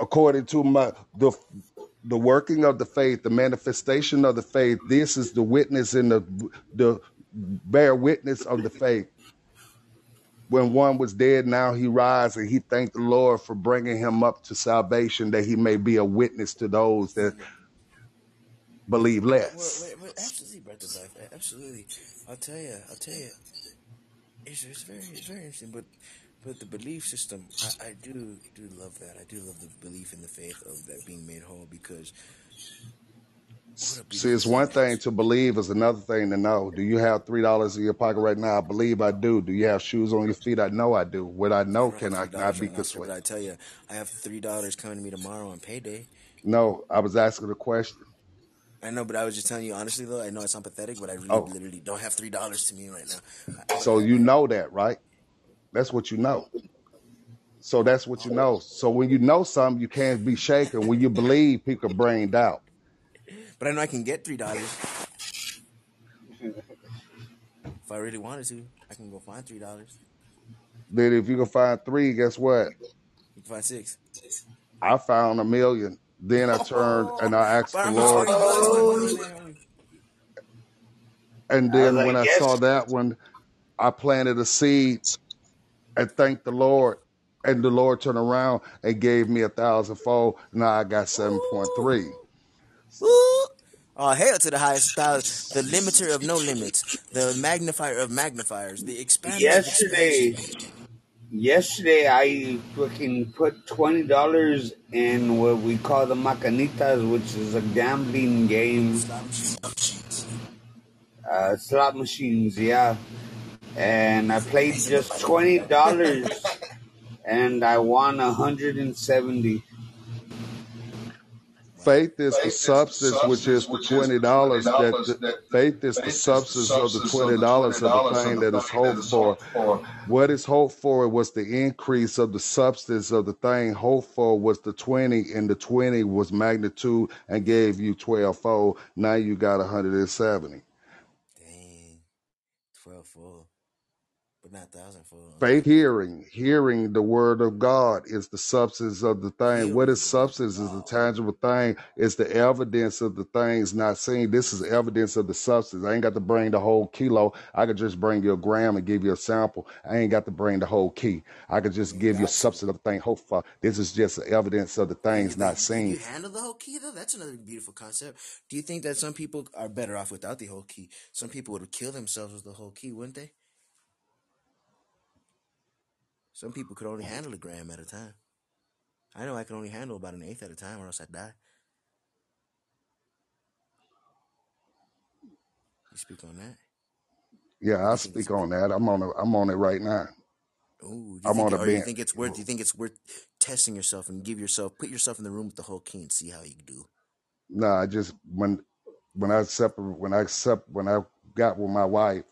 according to my the the working of the faith, the manifestation of the faith. This is the witness in the the bear witness of the faith. When one was dead, now he rise, and he thanked the Lord for bringing him up to salvation, that he may be a witness to those that believe less. wait, wait, absolutely, breath of life. Absolutely. I'll tell you. I'll tell you. It's, it's very, it's very interesting. But, but the belief system, I, I do, do love that. I do love the belief in the faith of that being made whole because See, it's one thing that thing is. to believe, it's another thing to know. Do you have three dollars in your pocket right now? I believe I do. Do you have shoes on your feet? I know I do. What I know, can I not be persuaded? I tell you, I have three dollars coming to me tomorrow on payday. No, I was asking a question. I know, but I was just telling you honestly though. I know it's sounds pathetic, but I really, Oh, literally don't have three dollars to me right now. I, so you know that, right? That's what you know. So that's what you know. So when you know something, you can't be shaken. When you believe, people bring doubt. but I know I can get three dollars if I really wanted to. I can go find three dollars. Then if you can find three, guess what? You can find six. I found a million. Then I turned and I asked the Lord. twenty bucks, my. And I was then when like, I saw that one, I planted a seed and thanked the Lord. And the Lord turned around and gave me a thousandfold. Now I got 7.3. Woo! Oh, hail to the highest thousand, the limiter of no limits, the magnifier of magnifiers, the expander of Yesterday, expansion. yesterday I fucking put twenty dollars in what we call the maquinitas, which is a gambling game, Slot machines. uh, slot machines. Yeah, and I played just twenty dollars, and I won a hundred and seventy. Faith is the substance, which is the twenty dollars. That the, faith is the substance of the twenty dollars of the thing that is hoped for. What is hoped for was the increase of the substance of the thing. Hoped for was the twenty, and the twenty was magnitude and gave you twelve fold. Now you got hundred and seventy. Dang, twelve full, but not thousand full. Uh, Faith, hearing, hearing the word of God is the substance of the thing. What is substance? Is the tangible thing. It's the evidence of the things not seen. This is evidence of the substance. I ain't got to bring the whole kilo. I could just bring you a gram and give you a sample. I ain't got to bring the whole key. I could just give you a substance of the thing. Hope for this is just evidence of the things not you seen. handle the whole key though? That's another beautiful concept. Do you think that some people are better off without the whole key? Some people would kill themselves with the whole key, wouldn't they? Some people could only handle a gram at a time. I know I can only handle about an eighth at a time, or else I'd die. You speak on that? Yeah, I you think that speak on that. I'm on it. I'm on it right now. Ooh, I'm think, on a or you think it's worth? Do you think it's worth testing yourself and give yourself, put yourself in the room with the whole key and see how you do? No, I just when when I separate when I accept when I got with my wife,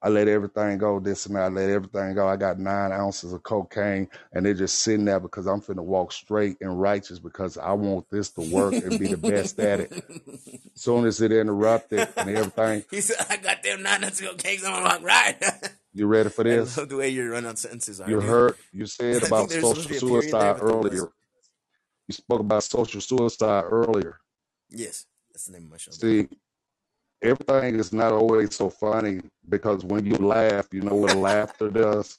I let everything go. This and that. I let everything go. I got nine ounces of cocaine, and they're just sitting there because I'm finna walk straight and righteous because I want this to work and be the best at it. Soon as it interrupted and everything, he said, "I got them nine ounces of cakes on my right." you ready for I this? love the way you run on sentences. You heard you said about social to be a period there, suicide earlier. You spoke about social suicide earlier. Yes, that's the name of my show. See, everything is not always so funny because when you laugh, you know what laughter does.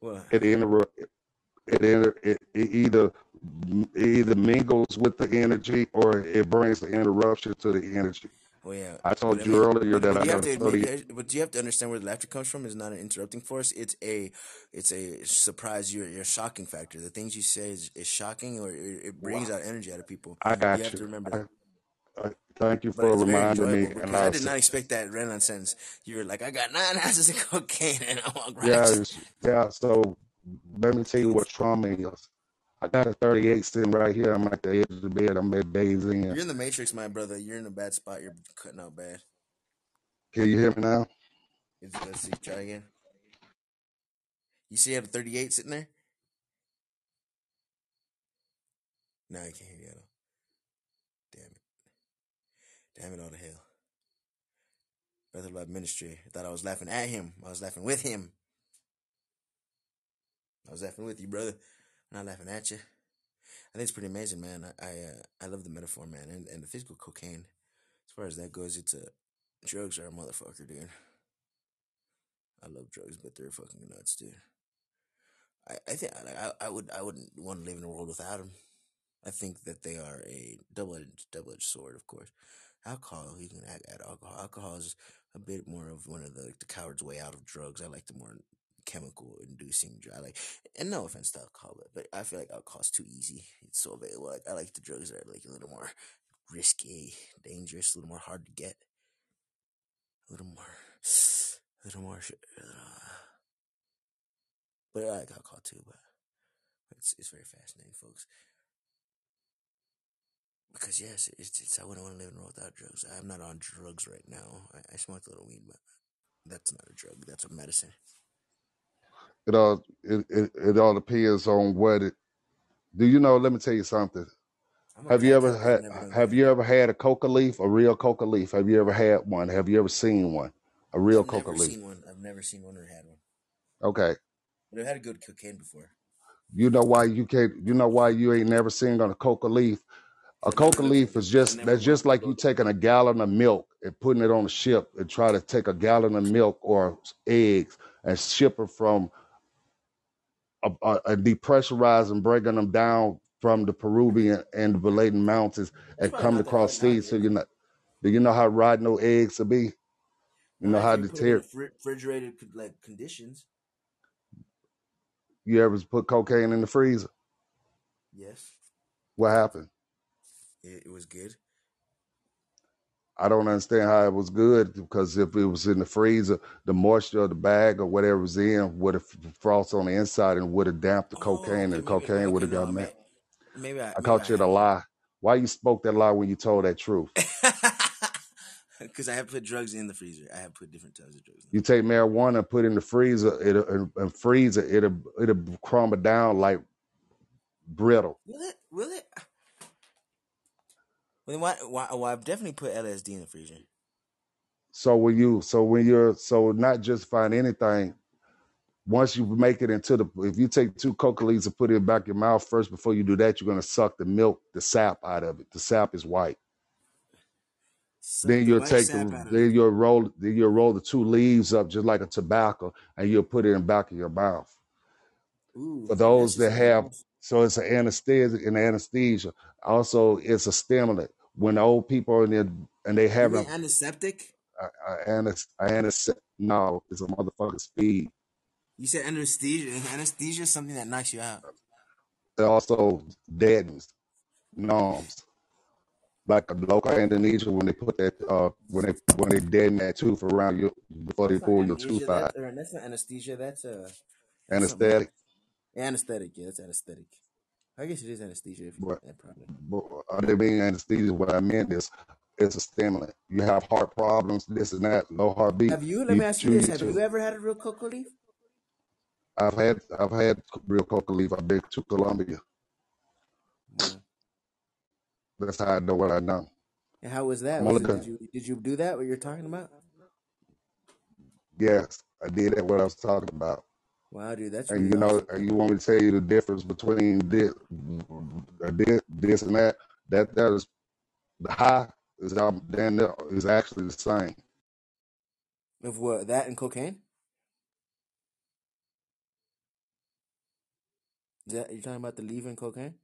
What? It inter it, inter, it it either it either mingles with the energy or it brings the interruption to the energy. Well, yeah. I told But I you mean, earlier that but I you have to admit, but you have to understand where the laughter comes from. Is not an interrupting force. It's a, it's a surprise. Your your shocking factor. The things you say is, is shocking, or it, it brings out energy out of people. I You got have to you. remember that. I, Thank you But for it's very reminding me. enjoyable And I I did not expect that run on sentence. You were like, I got nine ounces of cocaine and I walk yeah, righteous. it's- yeah. So let me tell you what trauma is. I got a 38 sitting right here. I'm at the edge of the bed. I'm at days in. You're in the matrix, my brother. You're in a bad spot. You're cutting out bad. Can you hear me now? Let's, let's see. Try again. You see, you have a 38 sitting there. No, I can't hear you. at all. Damn it. All to hell. Brother Love Ministry. I thought I was laughing at him. I was laughing with him. I was laughing with you, brother. I'm not laughing at you. I think it's pretty amazing, man. I I, uh, I love the metaphor, man, and, and the physical cocaine. As far as that goes, it's a drugs are a motherfucker, dude. I love drugs, but they're fucking nuts, dude. I, I think I, I would I wouldn't want to live in a world without them. I think that they are a double edged double edged sword, of course. Alcohol, you can add, alcohol. Alcohol is a bit more of one of the the coward's way out of drugs. I like the more chemical inducing drug. Like, and no offense to alcohol, but, but I feel like alcohol's too easy. It's so available. Like, I like the drugs that are like a little more risky, dangerous, a little more hard to get, a little more, a little more. sh- Uh, but I like alcohol too. But it's it's very fascinating, folks. Because yes, it's, it's I wouldn't want to live in a world without drugs. I'm not on drugs right now. I, I smoke a little weed, but that's not a drug. That's a medicine. It all it, it, it all depends on what it. Do you know? Let me tell you something. I'm a Have you ever I've had never done Have you ever had a coca leaf, a real coca leaf? Have you ever had one? Have you ever seen one, a real I've coca never leaf? seen one. I've never seen one or had one. Okay. But I've had a good cocaine before. You know why you can't? You know why you ain't never seen on a coca leaf? A coca leaf is. I just never that's just like you taking a gallon of milk and putting it on a ship and try to take a gallon of milk or eggs and ship it from a, a, a depressurize and breaking them down from the Peruvian and the Valaden mountains It's and probably coming not that across hard seas. So you know, do you know how rotten those eggs will be? You know Not how you to put them in tear. fri- refrigerated co- like conditions. You ever put cocaine in the freezer? Yes, What happened? It, it was good. I don't understand how it was good because if it was in the freezer, the moisture of the bag or whatever was in would have frost on the inside and would have damped the Oh, cocaine, okay, and the cocaine would have no, got mad. maybe I I maybe caught I you in a lie. Why you spoke that lie when you told that truth? Because I have put drugs in the freezer. I have put different types of drugs. in You take marijuana and put it in the freezer, it'll and, and freeze it, uh, it'll it'll crumble down like brittle. Will it? Will it? Well, why, why? Oh, well, I've definitely put LSD in the freezer. So when you so when you're so not just find anything, once you make it into the if you take two coca leaves and put it back in your mouth first before you do that, you're gonna suck the milk, the sap out of it. The sap is white. Suck Then the you'll take the then you'll roll then you'll roll the two leaves up just like a tobacco and you'll put it in the back of your mouth. Ooh, For those that have so it's an anesthesia and anesthesia. Also it's a stimulant. When old people are in there and they have mean a, antiseptic? a, a, anes- a anes- no, it's a motherfucking speed. You said anesthesia. Anesthesia is something that knocks you out. It also deadens, numbs. like a local anesthesia, when they put that uh when they when they deaden that tooth around you before they That's not pull your tooth out. That's, not anesthesia. That's a that's. Anesthetic. Anesthetic. Yeah, that's anesthetic. I guess it is anesthesia. If you, But, but uh, they being anesthesia. What I meant is it's a stimulant. You have heart problems, this and that, low heartbeat. Have you? Let me ask you this: Have you ever had a real coca leaf? I've had I've had real coca leaf. I've been to Colombia. Yeah. That's how I know what I know. And how was that? Was it? Did you did you do that? What you're talking about? yes, I did that. What I was talking about. Wow, dude, that's And really you know, awesome. and you want me to tell you the difference between this, this, this and that? That that is the high is um, then the- is actually the same. Of what? That and cocaine? Is that you talking about the leaf and cocaine?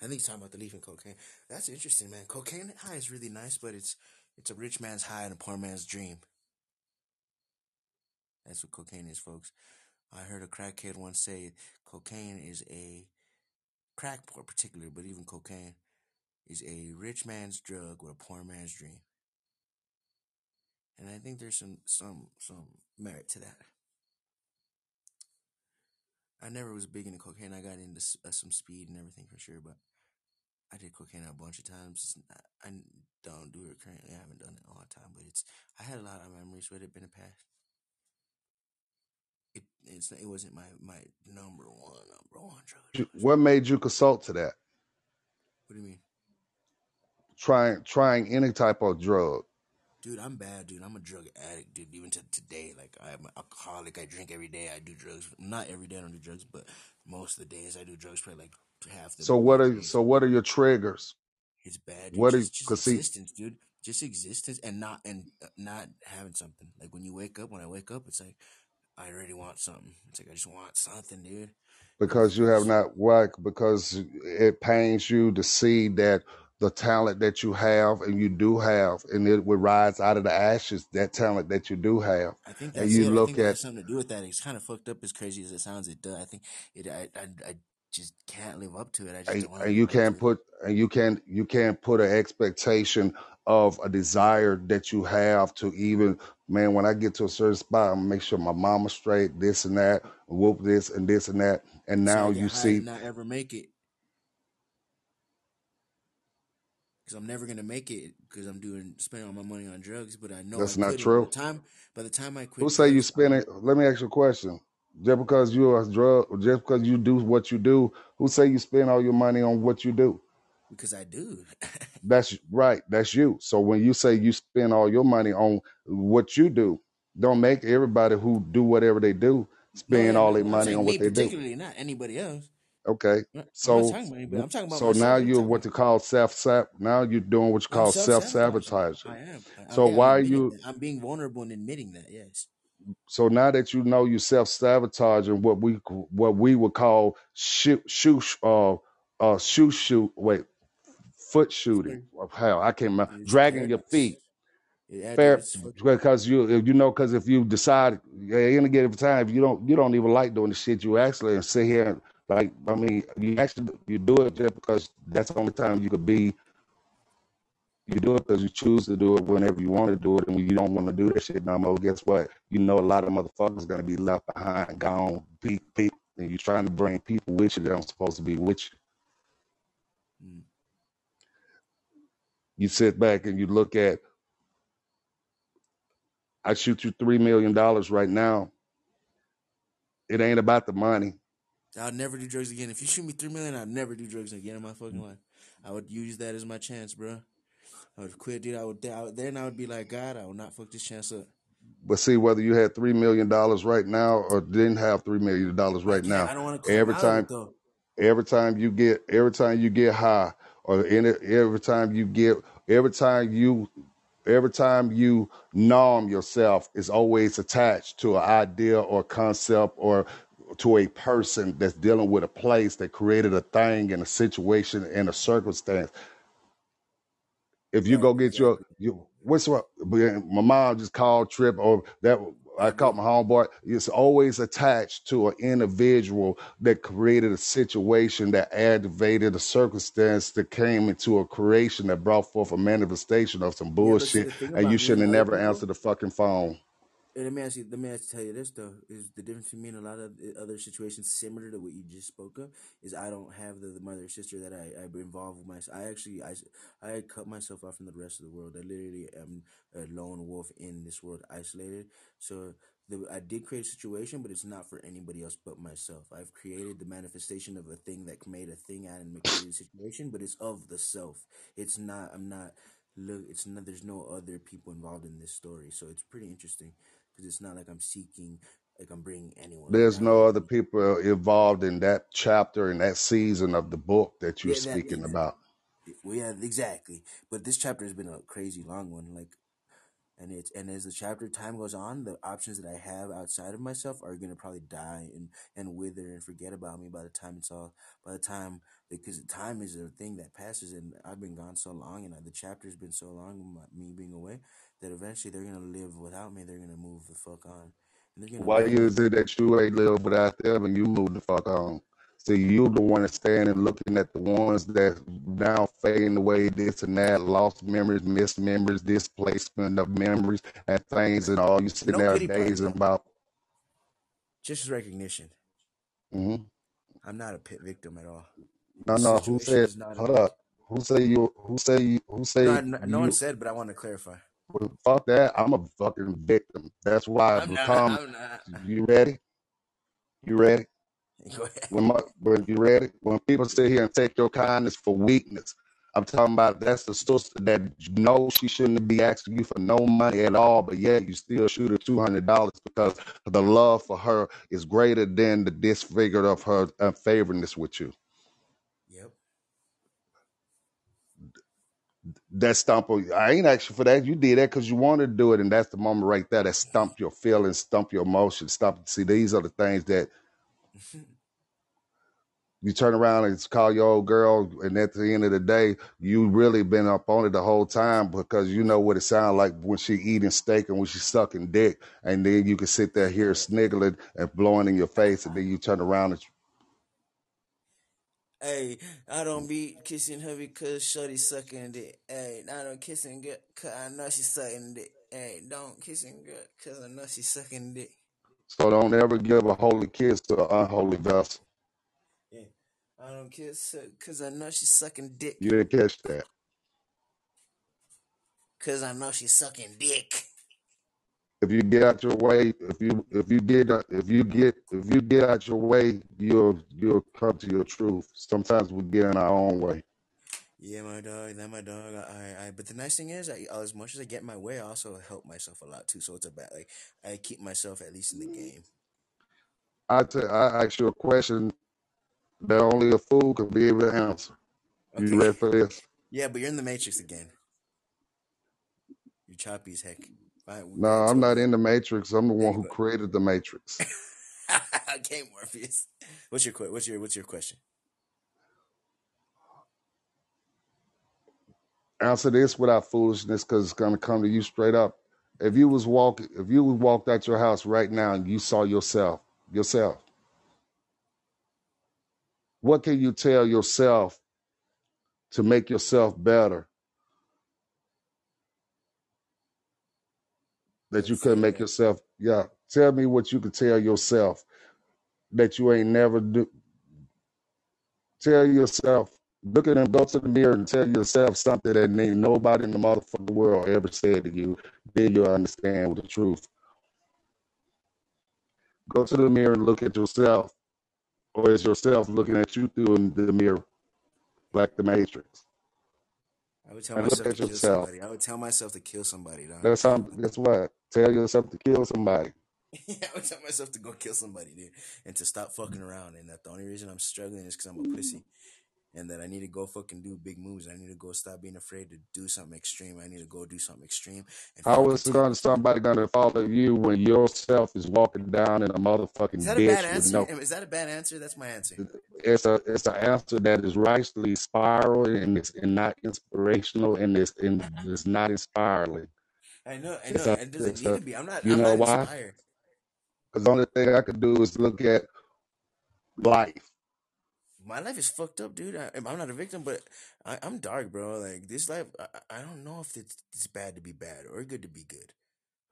I think he's talking about the leaf and cocaine. That's interesting, man. Cocaine high is really nice, but it's it's a rich man's high and a poor man's dream. That's what cocaine is, folks. I heard a crackhead once say cocaine is a crack, particular, but even cocaine is a rich man's drug with a poor man's dream. And I think there's some some some merit to that. I never was big into cocaine. I got into uh, some speed and everything for sure, but I did cocaine a bunch of times. I don't do it currently. I haven't done it a long time, but it's I had a lot of memories with it in the past. It it's it wasn't my my number one number one drug. What made you consult to that? What do you mean, Trying trying any type of drug. dude? I'm bad, dude. I'm a drug addict, dude. Even to today, like I'm an alcoholic. I drink every day. I do drugs. Not every day I don't do drugs, but most of the days I do drugs. Probably like half the So what are days. so what are your triggers? It's bad, dude. What Just just cause see existence, dude. Just existence and not and uh, not having something. Like when you wake up, when I wake up, it's like I already want something. It's like I just want something, dude. Because you have not why because it pains you to see that the talent that you have and you do have and it would rise out of the ashes that talent that you do have I think and that's you it. Look at something to do with that. It's kind of fucked up, as crazy as it sounds. It does. I think it. I I, I just can't live up to it. I just and, don't want and you can't put and you can't you can't put an expectation of a desire that you have to even man when i get to a certain spot i'm gonna make sure my mama's straight this and that whoop this and this and that and now I you see not ever make it because I'm never gonna make it because I'm doing spending all my money on drugs. But I know I that's not could. And by the true time by the time I quit, who say you spend it let me ask you a question just because you're a drug just because you do what you do who say you spend all your money on what you do because I do. that's right that's you so when you say you spend all your money on what you do don't make everybody who do whatever they do no, spend yeah, all their. I'm money saying on me what they do particularly, not anybody else. Okay, I'm not I'm so talking about anybody. I'm talking about so now myself. I'm you're talking what you call self sab. Now you're doing what you I'm call self self sabotaging. I sabotaging. am. I, I'm, So I'm why are admitting you? that. I'm being vulnerable and admitting that. Yes. So now that you know you self sabotaging, what we what we would call shoot shoot uh uh shoot shoot wait foot shooting. Hell, I can't remember. It's Dragging your feet. Fair because you you know because if you decide you're gonna any given time if you don't you don't even like doing the shit you actually and sit here and like I mean you actually you do it just because that's the only time you could be you do it because you choose to do it whenever you want to do it and when you don't want to do that shit no more guess what you know a lot of motherfuckers gonna be left behind gone peep peep and you're trying to bring people with you that aren't supposed to be with you you sit back and you look at I shoot you three million dollars right now it ain't about the money I'll never do drugs again. If you shoot me three million, I'll never do drugs again in my fucking mm. life. I would use that as my chance, bro. I would quit, dude. I would, I would then I would be like, God, I will not fuck this chance up. But see, whether you had three million dollars right now or didn't have three million dollars right now, I don't want to every out of it time, though. every time you get, every time you get high, or any, every time you get, every time you, every time you numb yourself, is always attached to an idea or concept or to a person that's dealing with a place that created a thing and a situation and a circumstance. If you go get your you what's what my mom just called trip or that I caught my homeboy. It's always attached to an individual that created a situation that aggravated a circumstance that came into a creation that brought forth a manifestation of some Yeah, but see, bullshit, the thing and about you me shouldn't have never people, answered the fucking phone. Let me ask you, let me ask, tell you this though, is the difference between me and a lot of other situations similar to what you just spoke of, is I don't have the, the mother sister that I, I involved with myself. I actually, I, I cut myself off from the rest of the world. I literally am a lone wolf in this world, isolated. So the, I did create a situation, but it's not for anybody else but myself. I've created the manifestation of a thing that made a thing out and created a situation, but it's of the self. It's not. I'm not. Look, it's not. There's no other people involved in this story, so it's pretty interesting because it's not like I'm seeking, like I'm bringing anyone There's no other people involved in that chapter in that season of the book that you're Yeah, that. speaking about. well, yeah, exactly. But this chapter has been a crazy long one. Like and it's and as the chapter time goes on, the options that I have outside of myself are gonna probably die and and wither and forget about me by the time it's all by the time because time is a thing that passes and I've been gone so long and the chapter's been so long my, me being away that eventually they're gonna live without me. They're gonna move the fuck on and they're gonna Why live is it that you ain't live without them and you move the fuck on? See, you the one that's standing looking at the ones that now fading away, this and that, lost memories, missed memories, displacement of memories and things, and all you sitting no there gazing about. just recognition. hmm I'm not a pit victim at all. No, no. Who said? Hold up. Who say you? Who say you? Who say no no one you? said, but I want to clarify. Well, fuck that. I'm a fucking victim. That's why I become. You ready? You ready? When my, when you ready? When people sit here and take your kindness for weakness, I'm talking about that's the sister that knows she shouldn't be asking you for no money at all, but yet you still shoot her two hundred dollars because the love for her is greater than the disfigure of her unfavoringness with you. Yep. That stump. I ain't asking for that. You did that because you wanted to do it, and that's the moment right there that stump your feelings, stump your emotions, stump. See, these are the things that you turn around and call your old girl, and at the end of the day, you really been up on it the whole time because you know what it sounds like when she eating steak and when she sucking dick, and then you can sit there here sniggling and blowing in your face, and then you turn around and Hey, I don't be kissing her because shorty sucking dick. Hey, I don't kissing good cause I know she's sucking dick. Hey, don't kissing good cause I know she's sucking dick. so don't ever give a holy kiss to an unholy vessel. Yeah, I don't kiss her cause I know she's sucking dick. You didn't catch that. Cause I know she's sucking dick. If you get out your way, if you if you get if you get if you get out your way, you'll you'll come to your truth. Sometimes we get in our own way. Yeah, my dog, that my dog. I, I, but the nice thing is, I, uh, as much as I get in my way, I also help myself a lot too. So it's a bad, like, I keep myself at least in the game. I I ask you a question that only a fool could be able to answer. You ready for this? Yeah, but you're in the matrix again. You're choppy as heck. We No, I'm not in the Matrix. I'm the one who created the Matrix. okay, Morpheus. What's your what's your what's your question? Answer this without foolishness, because it's gonna come to you straight up. If you was walking, if you walked out your house right now and you saw yourself, yourself, what can you tell yourself to make yourself better that you couldn't make yourself? Yeah, tell me what you could tell yourself that you ain't never do. Tell yourself, look at them, go to the mirror and tell yourself something that ain't nobody in the motherfucking world ever said to you. Then you'll understand the truth. Go to the mirror and look at yourself, or is yourself looking at you through the mirror, like the Matrix? I would tell myself to kill yourself. somebody. I would tell myself to kill somebody, dog. That's how. That's what. Tell yourself to kill somebody. yeah, I would tell myself to go kill somebody, dude, and to stop fucking around. And that the only reason I'm struggling is because I'm a pussy, and that I need to go fucking do big moves. I need to go stop being afraid to do something extreme. I need to go do something extreme and How is gonna somebody gonna follow you when yourself is walking down in a Is motherfucking that a bad ditch answer? no? Is that a bad answer? That's my answer. It's a it's an answer that is rightly spiraling and it's and not inspirational and it's and it's not inspiring. I know, I It's know. a It doesn't need a to be. I'm not. you I'm know not why? inspired. Because the only thing I could do is look at life. My life is fucked up, dude. I, I'm not a victim, but I, I'm dark, bro. Like this life, I, I I don't know if it's, it's bad to be bad or good to be good.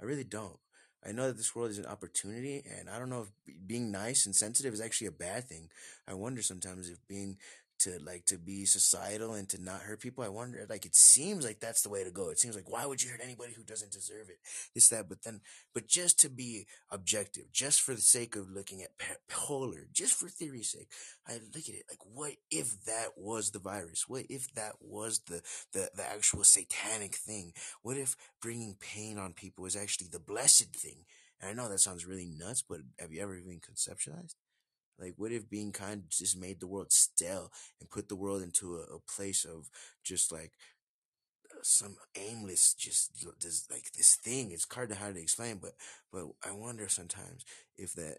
I really don't. I know that this world is an opportunity, and I don't know if being nice and sensitive is actually a bad thing. I wonder sometimes if being to like to be societal and to not hurt people. I wonder, like, it seems like that's the way to go. It seems like why would you hurt anybody who doesn't deserve it? This that, but then, but just to be objective, just for the sake of looking at polar, just for theory's sake, I look at it like, what if that was the virus? What if that was the the the actual satanic thing? What if bringing pain on people is actually the blessed thing? And I know that sounds really nuts, but have you ever even conceptualized? Like, what if being kind just made the world stale and put the world into a, a place of just like some aimless, just this like this thing? It's hard to hard to explain, but but I wonder sometimes if that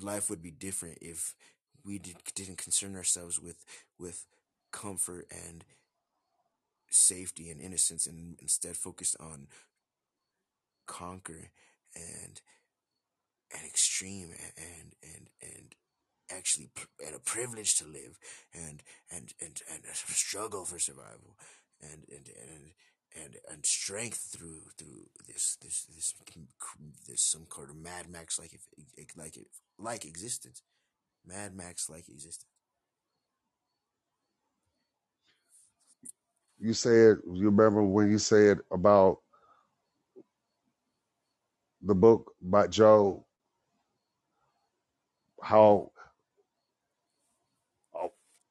life would be different if we did, didn't concern ourselves with with comfort and safety and innocence and instead focused on conquer and and extreme and and and actually and a privilege to live and and and and a struggle for survival and and and and and strength through through this this this this some kind of Mad Max like if like it like existence, Mad Max like existence. You said you remember when you said about the book by Joe how a,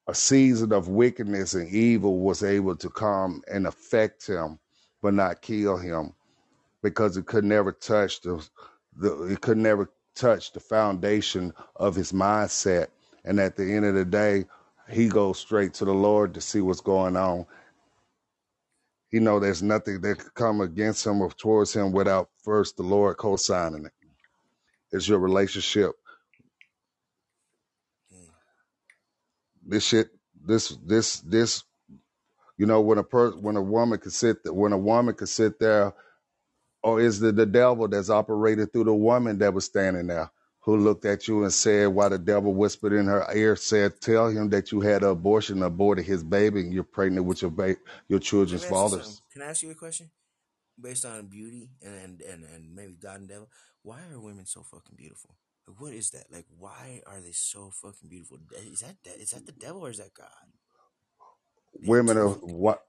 a season of wickedness and evil was able to come and affect him, but not kill him because it could never touch the, the it could never touch the foundation of his mindset. And at the end of the day, he goes straight to the Lord to see what's going on. He know there's nothing that could come against him or towards him without first the Lord co-signing it. It's your relationship. This shit, this, this, this. You know, when a person, when a woman could sit, th- when a woman could sit there, or is it the devil that's operated through the woman that was standing there, who looked at you and said, while the devil whispered in her ear, said, "Tell him that you had an abortion, aborted his baby, and you're pregnant with your ba- your Let children's me ask you something. fathers." Can I ask you a question? Based on beauty and and and, and maybe God and devil, why are women so fucking beautiful? What is that? Like, why are they so fucking beautiful? Is that that is that the devil or is that God? They're Women are what?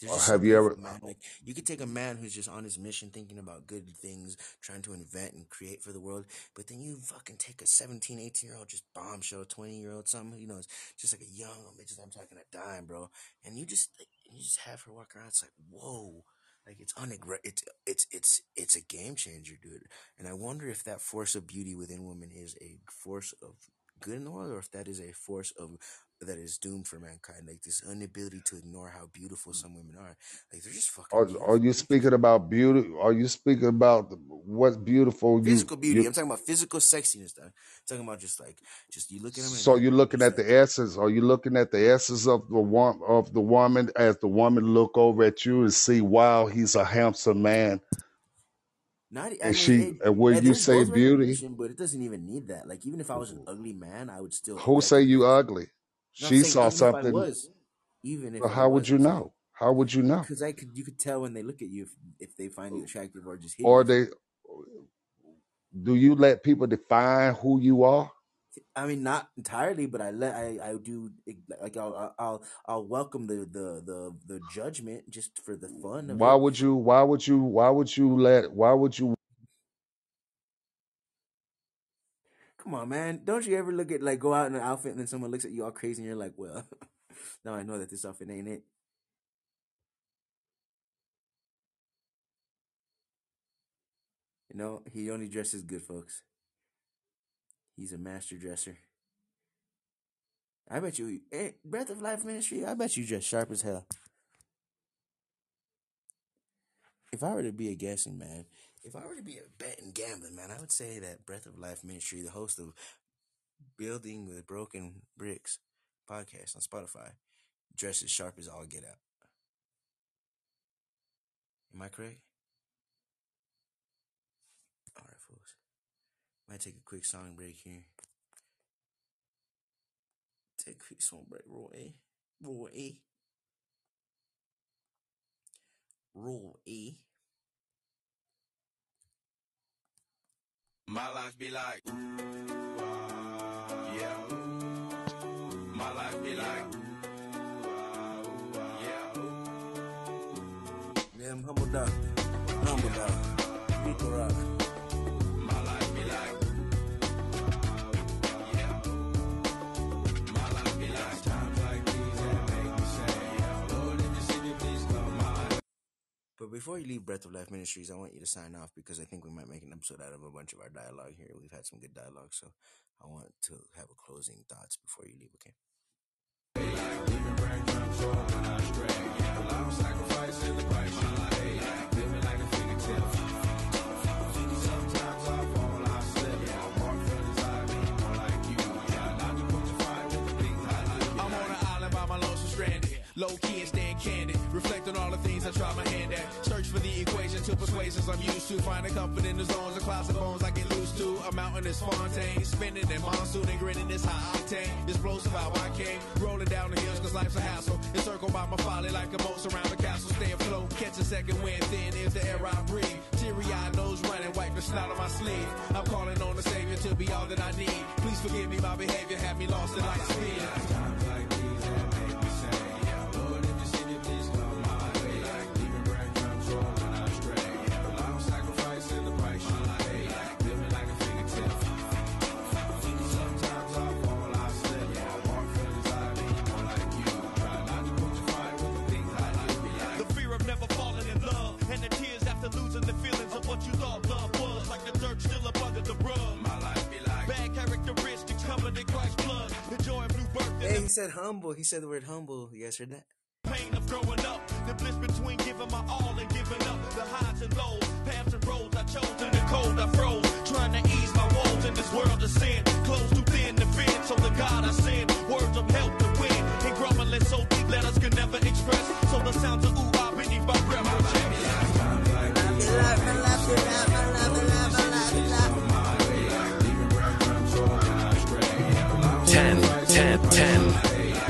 They're just so Have you ever? man. Like you could take a man who's just on his mission, thinking about good things, trying to invent and create for the world, but then you fucking take a 17, 18 year old, just bombshell, twenty year old, something, you know, it's just like a young, bitch. I'm talking a dime, bro, and you just like, you just have her walk around. It's like whoa. Like it's unaggr- it's it's it's it's a game changer, dude. And I wonder if that force of beauty within women is a force of good in the world, or if that is a force of that is doomed for mankind. Like this inability to ignore how beautiful some women are. Like they're just fucking Are, beautiful. are you speaking about beauty? Are you speaking about the- what's beautiful? You Physical beauty. you. I'm talking about physical sexiness. Though. I'm talking about just like just you look at them So you're looking at the essence. Are you looking at the essence of the one of the woman as the woman look over at you and see, wow, he's a handsome man, not. I and mean, she it, and when you say beauty, but it doesn't even need that. Like even if I was an ugly man, I would still who say you ugly? I'm She saying saw even if I something. was, even if I how would you know? How would you know? because I could. You could tell when they look at you if if they find you attractive or just Or they do you let people define who you are? I mean, not entirely, but I let I I do like I'll I'll I'll I'll welcome the the the the judgment just for the fun of Why it. would you? Why would you? Why would you let? Why would you? Come on, man! Don't you ever look at like go out in an outfit and then someone looks at you all crazy and you're like, well, now I know that this outfit ain't it. You know, he only dresses good, folks. He's a master dresser. I bet you, hey, Breath of Life Ministry. I bet you dress sharp as hell. If I were to be a guessing man, if I were to be a betting gambling man, I would say that Breath of Life Ministry, the host of Building with Broken Bricks podcast on Spotify, dresses sharp as all get out. Am I correct? All right, folks. Might take a quick song break here. Take a quick song break, Roy. A. Roy. Roy. My life be like, ooh, ah, yeah. My life be like, ooh, ah, ooh, ah, yeah. Yeah, I'm humble dog. Humble dog. Rico Rock. But before you leave Breath of Life Ministries, I want you to sign off because I think we might make an episode out of a bunch of our dialogue here. We've had some good dialogue, so I want to have a closing thoughts before you leave, okay? Low key and candid. Reflect on all the things I try my hand at. Search for the equation to persuasions I'm used to. Finding comfort in the zones of clouds and bones I get loose to. A mountain is Fontaine. Spinning in monsoon and grinning is high octane. Explosive how I came. Rolling down the hills cause life's a hassle. Encircled by my folly like a moat around the castle. Stay afloat. Catch a second wind. Thin is the air I breathe. Teary eyed nose running. Wipe the snot on my sleeve. I'm calling on the Savior to be all that I need. Please forgive me my behavior. Had me lost in light speed. He said humble. He said the word humble. You guys heard that? pain of growing up. The bliss between giving my all and giving up. The highs and lows, paths and roads I chose in the cold I froze. Trying to ease my woes in this world of sin. Close too thin to fit, so the God I send. Words of help to win. And grumbling so deep, letters can never express. So the sounds of ooh ah beneath my breath will change. Ten, ten, ten,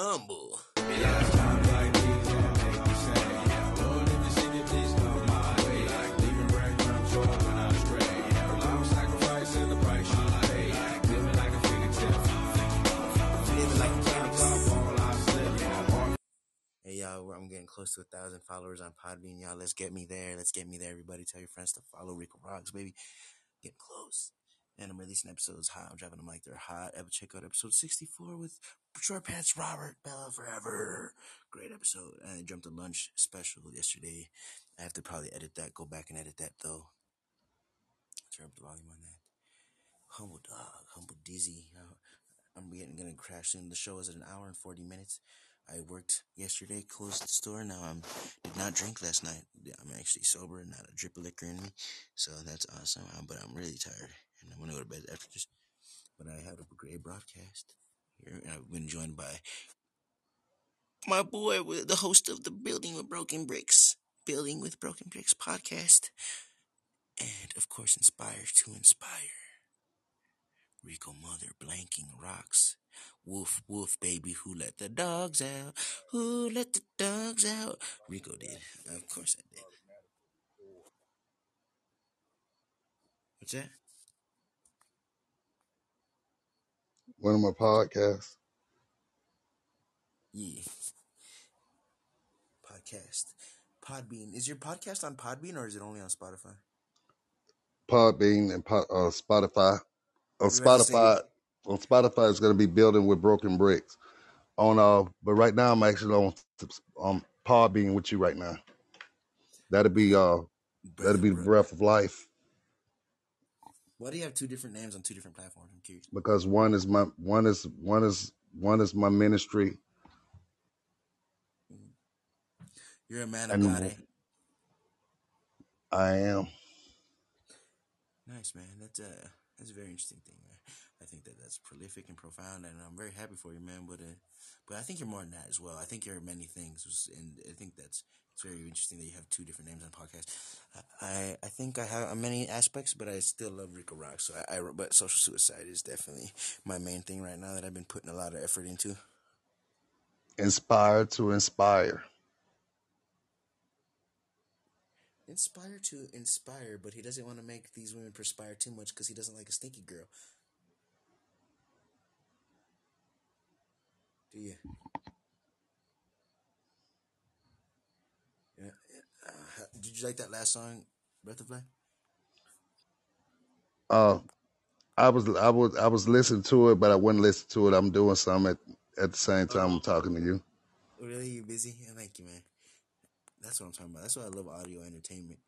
Humble. Hey y'all, I'm getting close to a thousand followers on Podbean. Y'all, let's get me there. Let's get me there. Everybody, tell your friends to follow Rico Rocks, baby. Get close. And I'm releasing episodes hot. I'm driving them like they're hot. Ever check out episode 64 with Short Pants Robert Bella Forever. Great episode. And I jumped a lunch special yesterday. I have to probably edit that. Go back and edit that though. Turn up the volume on that. Humble dog, humble dizzy. Uh, I'm getting gonna crash soon. The show is at an hour and forty minutes. I worked yesterday, closed the store. Now I'm did not drink last night. I'm actually sober, not a drip of liquor in me, so that's awesome. Uh, But I'm really tired, and I'm gonna go to bed after this. But I had a great broadcast here, and I've been joined by my boy, the host of the Building with Broken Bricks, Building with Broken Bricks podcast, and of course, Inspire to Inspire. Rico Mother blanking rocks. Woof woof baby, who let the dogs out? Who let the dogs out? Rico did. Of course I did. What's that? One of my podcasts. Yeah. Podcast. Podbean. Is your podcast on Podbean or is it only on Spotify? Podbean and po- uh, Spotify. On You say- Spotify, on Spotify, it's going to be building with broken bricks. On uh, but right now I'm actually on on Podbean with you right now. That'll be uh, that'll be the breath of life Why do you have two different names on two different platforms? I'm curious. because one is my one is one is one is my ministry You're a man of God, eh? I am. Nice, man. That's a that's a very interesting thing, man. I think that that's prolific and profound, and I'm very happy for you, man. But uh, but I think you're more than that as well. I think you're many things, and I think that's it's very interesting that you have two different names on podcast. I I think I have many aspects, but I still love Rico Rock. So I, I but social suicide is definitely my main thing right now that I've been putting a lot of effort into. Inspire to inspire. Inspire to inspire, but he doesn't want to make these women perspire too much because he doesn't like a stinky girl. Do you? Yeah. Uh, ha- did you like that last song, Breath of Life? Uh, I was I was I was listening to it, but I wouldn't listen to it. I'm doing something at, at the same time I'm talking to you. Oh, really? You busy? Yeah, thank you, man. That's what I'm talking about. That's why I love audio entertainment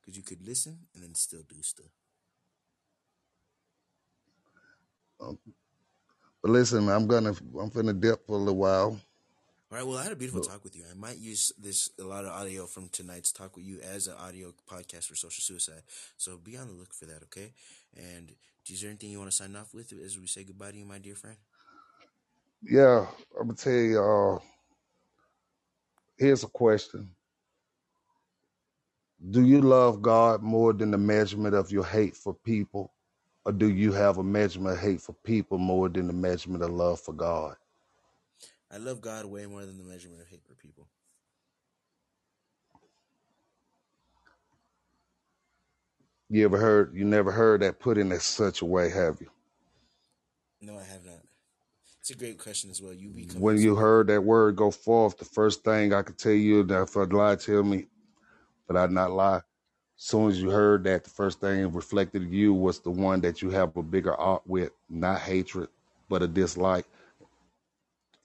because you could listen and then still do stuff. Um, but listen, I'm gonna I'm finna dip for a little while. All right. Well, I had a beautiful talk with you. I might use this a lot of audio from tonight's talk with you as an audio podcast for social suicide. So be on the look for that, okay? And is there anything you want to sign off with as we say goodbye to you, my dear friend? yeah, I'm gonna tell you. Uh, here's a question: Do you love God more than the measurement of your hate for people, or do you have a measurement of hate for people more than the measurement of love for God? I love God way more than the measurement of hate for people. You ever heard? You never heard that put in such a way, have you? No, I have not. It's a great question as well. You become When you heard that word go forth, the first thing I could tell you that if I'd lie, tell me, but I'd not lie. As soon as you heard that, the first thing reflected you was the one that you have a bigger art with, not hatred, but a dislike.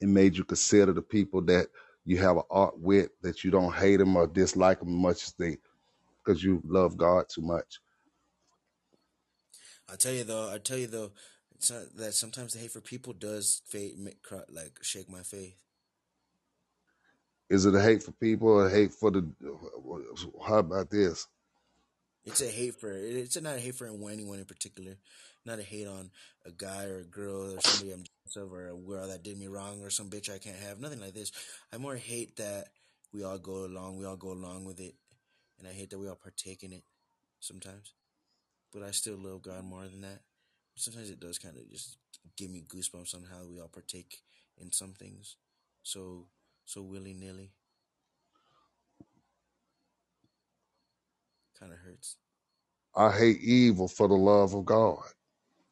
It made you consider the people that you have an art with, that you don't hate them or dislike them much as they, because you love God too much. I tell you though, I tell you though, that sometimes the hate for people does fade, make, cry, like shake my faith. Is it a hate for people or a hate for the? How about this? It's a hate for it's not a hate for anyone in particular, not a hate on a guy or a girl or somebody I'm of or a girl that did me wrong or some bitch I can't have. Nothing like this. I more hate that we all go along, we all go along with it, and I hate that we all partake in it sometimes. But I still love God more than that. Sometimes it does kind of just give me goosebumps on how we all partake in some things, so so willy nilly. Kind of hurts. I hate evil for the love of God,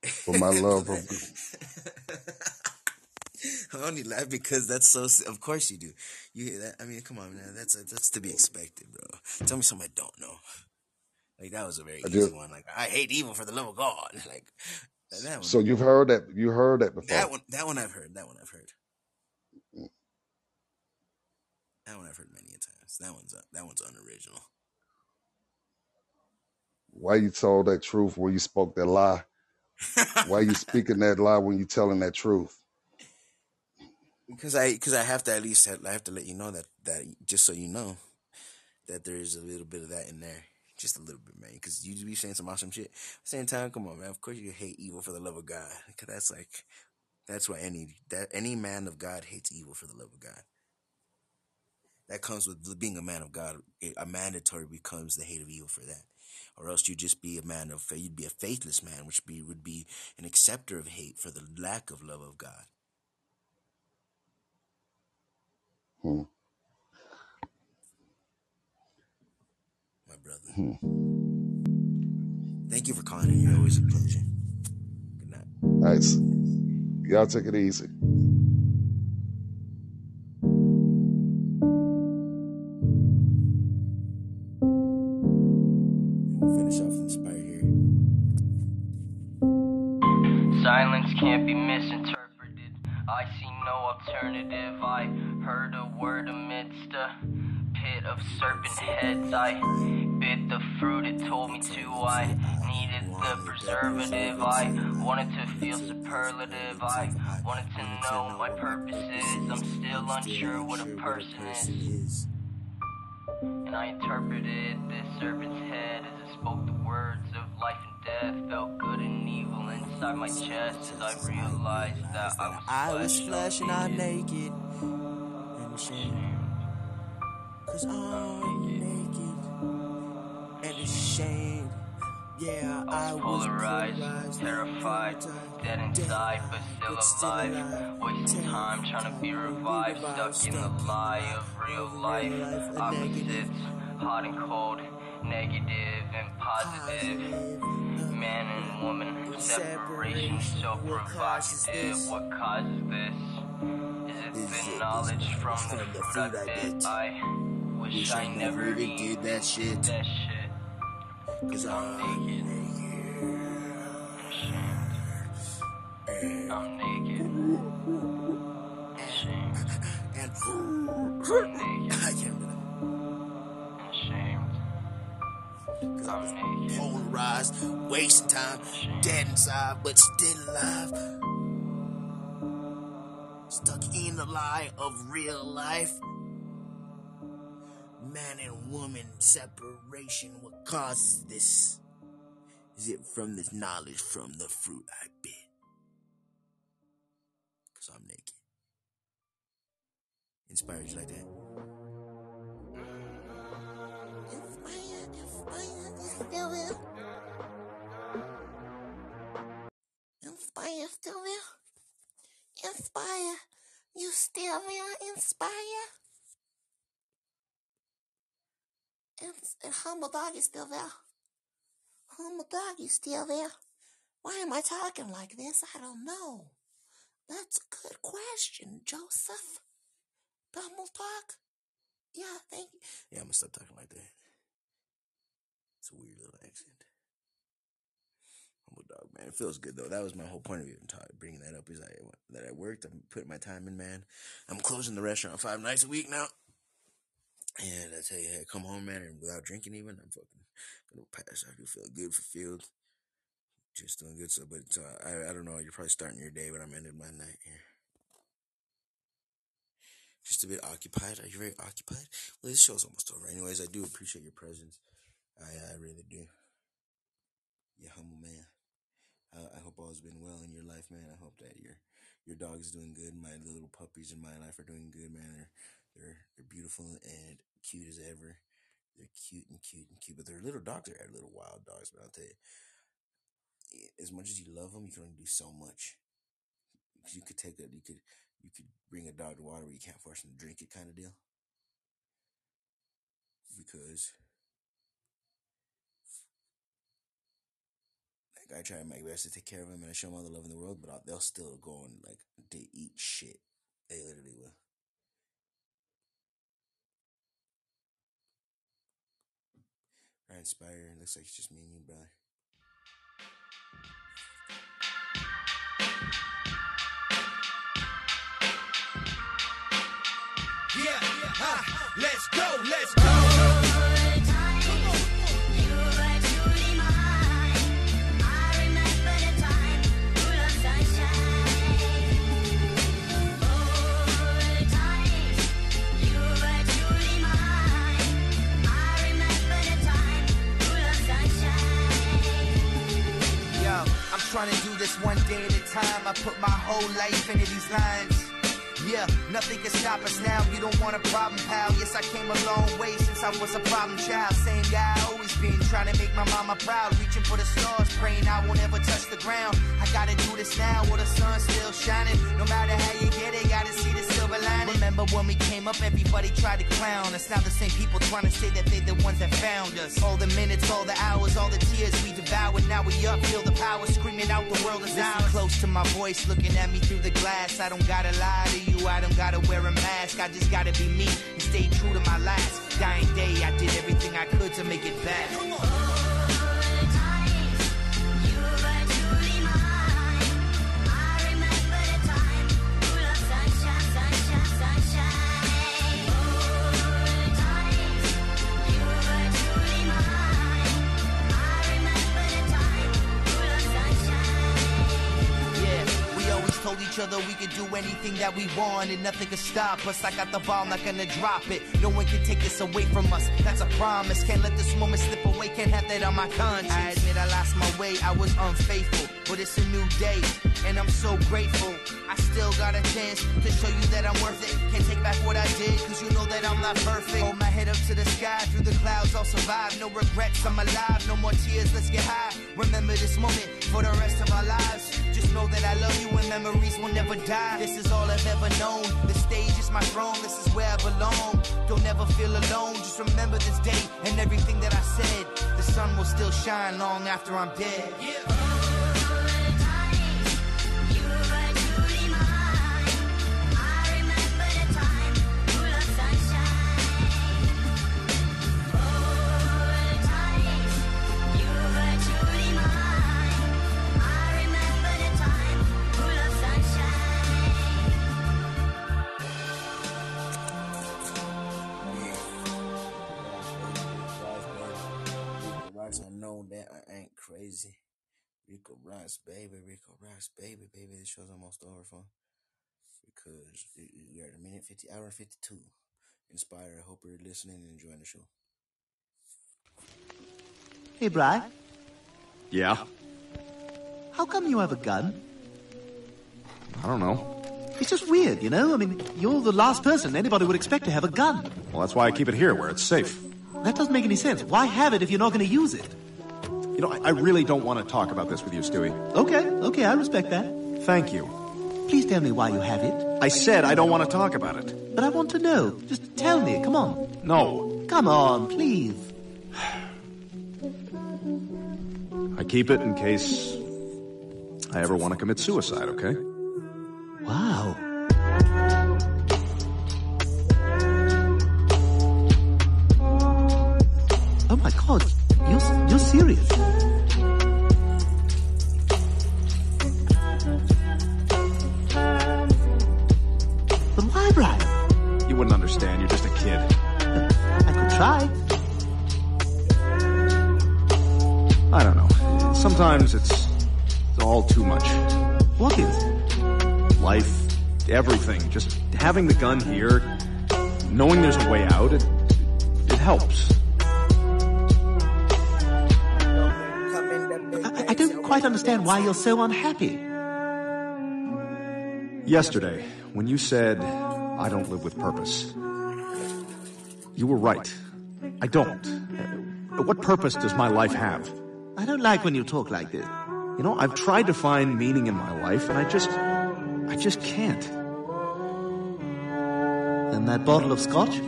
for my love of. I only laugh because that's so. Of course you do. You hear that? I mean, come on, man. That's that's to be expected, bro. Tell me something I don't know. Like that was a very I easy one. Like I hate evil for the love of God. Like that one. so you've heard that you heard that before. That one. That one I've heard. That one I've heard. That one I've heard many a times. That one's that one's unoriginal. Why you told that truth when you spoke that lie? Why you speaking that lie when you telling that truth? Because I because I have to at least have, I have to let you know that that just so you know that there is a little bit of that in there. Just a little bit, man. Because you be saying some awesome shit. Same time, come on, man. Of course you hate evil for the love of God. Because that's like that's why any that any man of God hates evil for the love of God. That comes with being a man of God. A mandatory becomes the hate of evil for that, or else you'd just be a man of faith. You'd be a faithless man, which be would be an acceptor of hate for the lack of love of God. Hmm. My brother. Hmm. Thank you for calling in. You're always a pleasure. Good night. Nice. Y'all take it easy. Serpent heads. I bit the fruit it told me to. I needed the preservative. I wanted to feel superlative. I wanted to know my purpose is. I'm still unsure what a person is. And I interpreted this serpent's head as it spoke the words of life and death. Felt good and evil inside my chest as I realized that I was I was flesh and I'm naked. and ashamed. Cause I'm naked and ashamed. Yeah, I was polarized, terrified, dead inside, but still alive. Wasting time trying to be revived, stuck in the lie of real life. Opposites, hot and cold, negative and positive. Man and woman, separation so provocative. What causes this? Is it the knowledge from the fruit I bit? I wish I never did that shit. that shit. Cause I'm naked. I'm naked. Ashamed. and I'm naked. I can't Ashamed. I'm naked. polarized, wasting time, dead inside, but still alive. Stuck in the lie of real life. Man and woman separation, what causes this? Is it from this knowledge from the fruit I bit? Cause I'm naked. Inspires you like that? Inspire inspire you still there? Inspire. You still there? Inspire. And, and humble dog is still there. Humble dog is still there. Why am I talking like this? I don't know. That's a good question, Joseph. Humble dog. Yeah, thank you. Yeah, I'm gonna stop talking like that. It's a weird little accent. Oh, humble dog, man. It feels good though. That was my whole point of even ta- bringing that up. Is I that I worked. I'm putting my time in, man. I'm closing the restaurant five nights a week now. And I tell you, hey, come home, man, and without drinking even, I'm fucking gonna pass. I do feel good for field. Just doing good. So, but uh, I, I don't know. You're probably starting your day, but I'm ending my night here. Just a bit occupied. Are you very occupied? Well, this show's almost over. Anyways, I do appreciate your presence. I, I really do. You humble man. I, I hope all's been well in your life, man. I hope that your your dog's doing good. My little puppies in my life are doing good, man. They're they're they're beautiful and cute as ever. They're cute and cute and cute, but they're little dogs. They're little wild dogs. But I'll tell you, eh, as much as you love them, you can only do so much. You could take a you could you could bring a dog to water, but you can't force them to drink it, kind of deal. Because like I try my best to take care of them and I show them all the love in the world, but I'll, they'll still go and like they eat shit. They literally will. Right, Inspire. Looks like it's just me and you, brother. Yeah, ha, let's go, let's go. Trying to do this one day at a time. I put my whole life into these lines. Yeah, nothing can stop us now. You don't want a problem, pal. Yes, I came a long way since I was a problem child. Same guy I always been, trying to make my mama proud. Reaching for the stars, praying I won't ever touch the ground. I gotta do this now while the sun's still shining. No matter how you get it, gotta see the lining. Remember when we came up, everybody tried to clown us. Now the same people trying to say that they the ones that found us. All the minutes, all the hours, all the tears we devoured. Now we up, feel the power, screaming out the world is ours. Close to my voice, looking at me through the glass. I don't gotta lie to you, I don't gotta wear a mask. I just gotta be me and stay true to my last dying day. I did everything I could to make it back. Each other, we could do anything that we want and nothing could stop us. I got the ball, not gonna drop it. No one can take this away from us. That's a promise. Can't let this moment slip away. Can't have that on my conscience. I admit I lost my way. I was unfaithful, but it's a new day, and I'm so grateful. I still got a chance to show you that I'm worth it. Can't take back what I did, cause you know that I'm not perfect. Hold my head up to the sky, through the clouds, I'll survive. No regrets, I'm alive. No more tears, let's get high. Remember this moment for the rest of our lives. Just know that I love you and memories will never die. This is all I've ever known. The stage is my throne, this is where I belong. Don't ever feel alone, just remember this day and everything that I said. The sun will still shine long after I'm dead. Rico crazy. Rico Rice, baby, Rico Rice, baby, baby. This show's almost over, fun. Because we are at a minute 50, hour 52. Inspired. I hope you're listening and enjoying the show. Hey, Bry, Yeah? how come you have a gun? I don't know. It's just weird, you know? I mean, you're the last person anybody would expect to have a gun. Well, that's why I keep it here where it's safe. That doesn't make any sense. Why have it if you're not going to use it? You know, I, I really don't want to talk about this with you, Stewie. Okay, okay, I respect that. Thank you. Please tell me why you have it. I said I don't want to talk about it. But I want to know. Just tell me, come on. No. Come on, please. I keep it in case I ever want to commit suicide, okay? Wow. Everything. Just having the gun here, knowing there's a way out, it, it helps. I, I don't quite understand why you're so unhappy. Yesterday, when you said, I don't live with purpose, you were right. I don't. Uh, What purpose does my life have? I don't like when you talk like this. You know, I've tried to find meaning in my life, and I just, I just can't. And that bottle of scotch?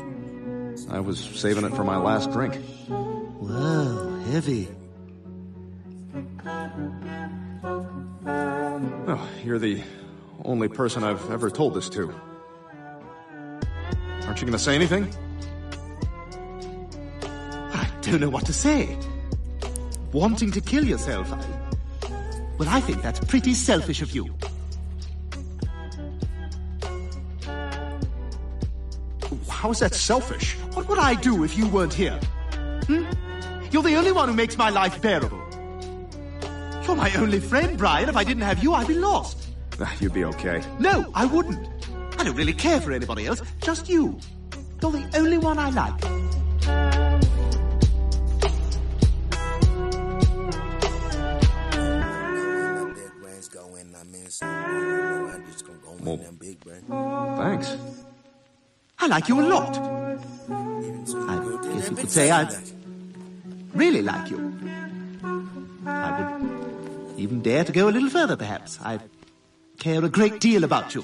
I was saving it for my last drink. Whoa, heavy. Oh, you're the only person I've ever told this to. Aren't you going to say anything? I don't know what to say. Wanting to kill yourself. I, well, I think that's pretty selfish of you. How is that selfish? What would I do if you weren't here? Hmm? You're the only one who makes my life bearable. You're my only friend, Brian. If I didn't have you, I'd be lost. You'd be okay. No, I wouldn't. I don't really care for anybody else, just you. You're the only one I like. Big brains go in, I miss. I'm just gonna go Well, in them big brains. Thanks. I like you a lot. I guess you could say I really like you. I would even dare to go a little further, perhaps. I care a great deal about you.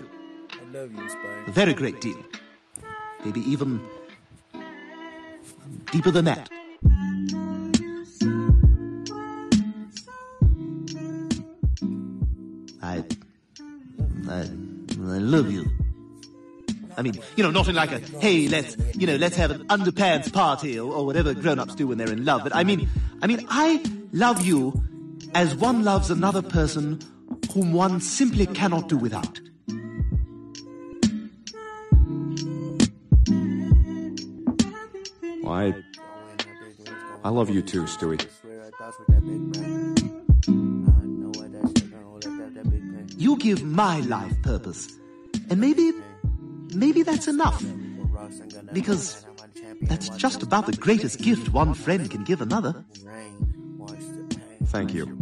I love you. A very great deal. Maybe even deeper than that. I, I, I love you. I mean, you know, not in like a, hey, let's, you know, let's have an underpants party or, or whatever grown-ups do when they're in love. But I mean, I mean, I love you as one loves another person whom one simply cannot do without. Well, I, I love you too, Stewie. You give my life purpose, and maybe maybe that's enough. Because that's just about the greatest gift one friend can give another. Thank you.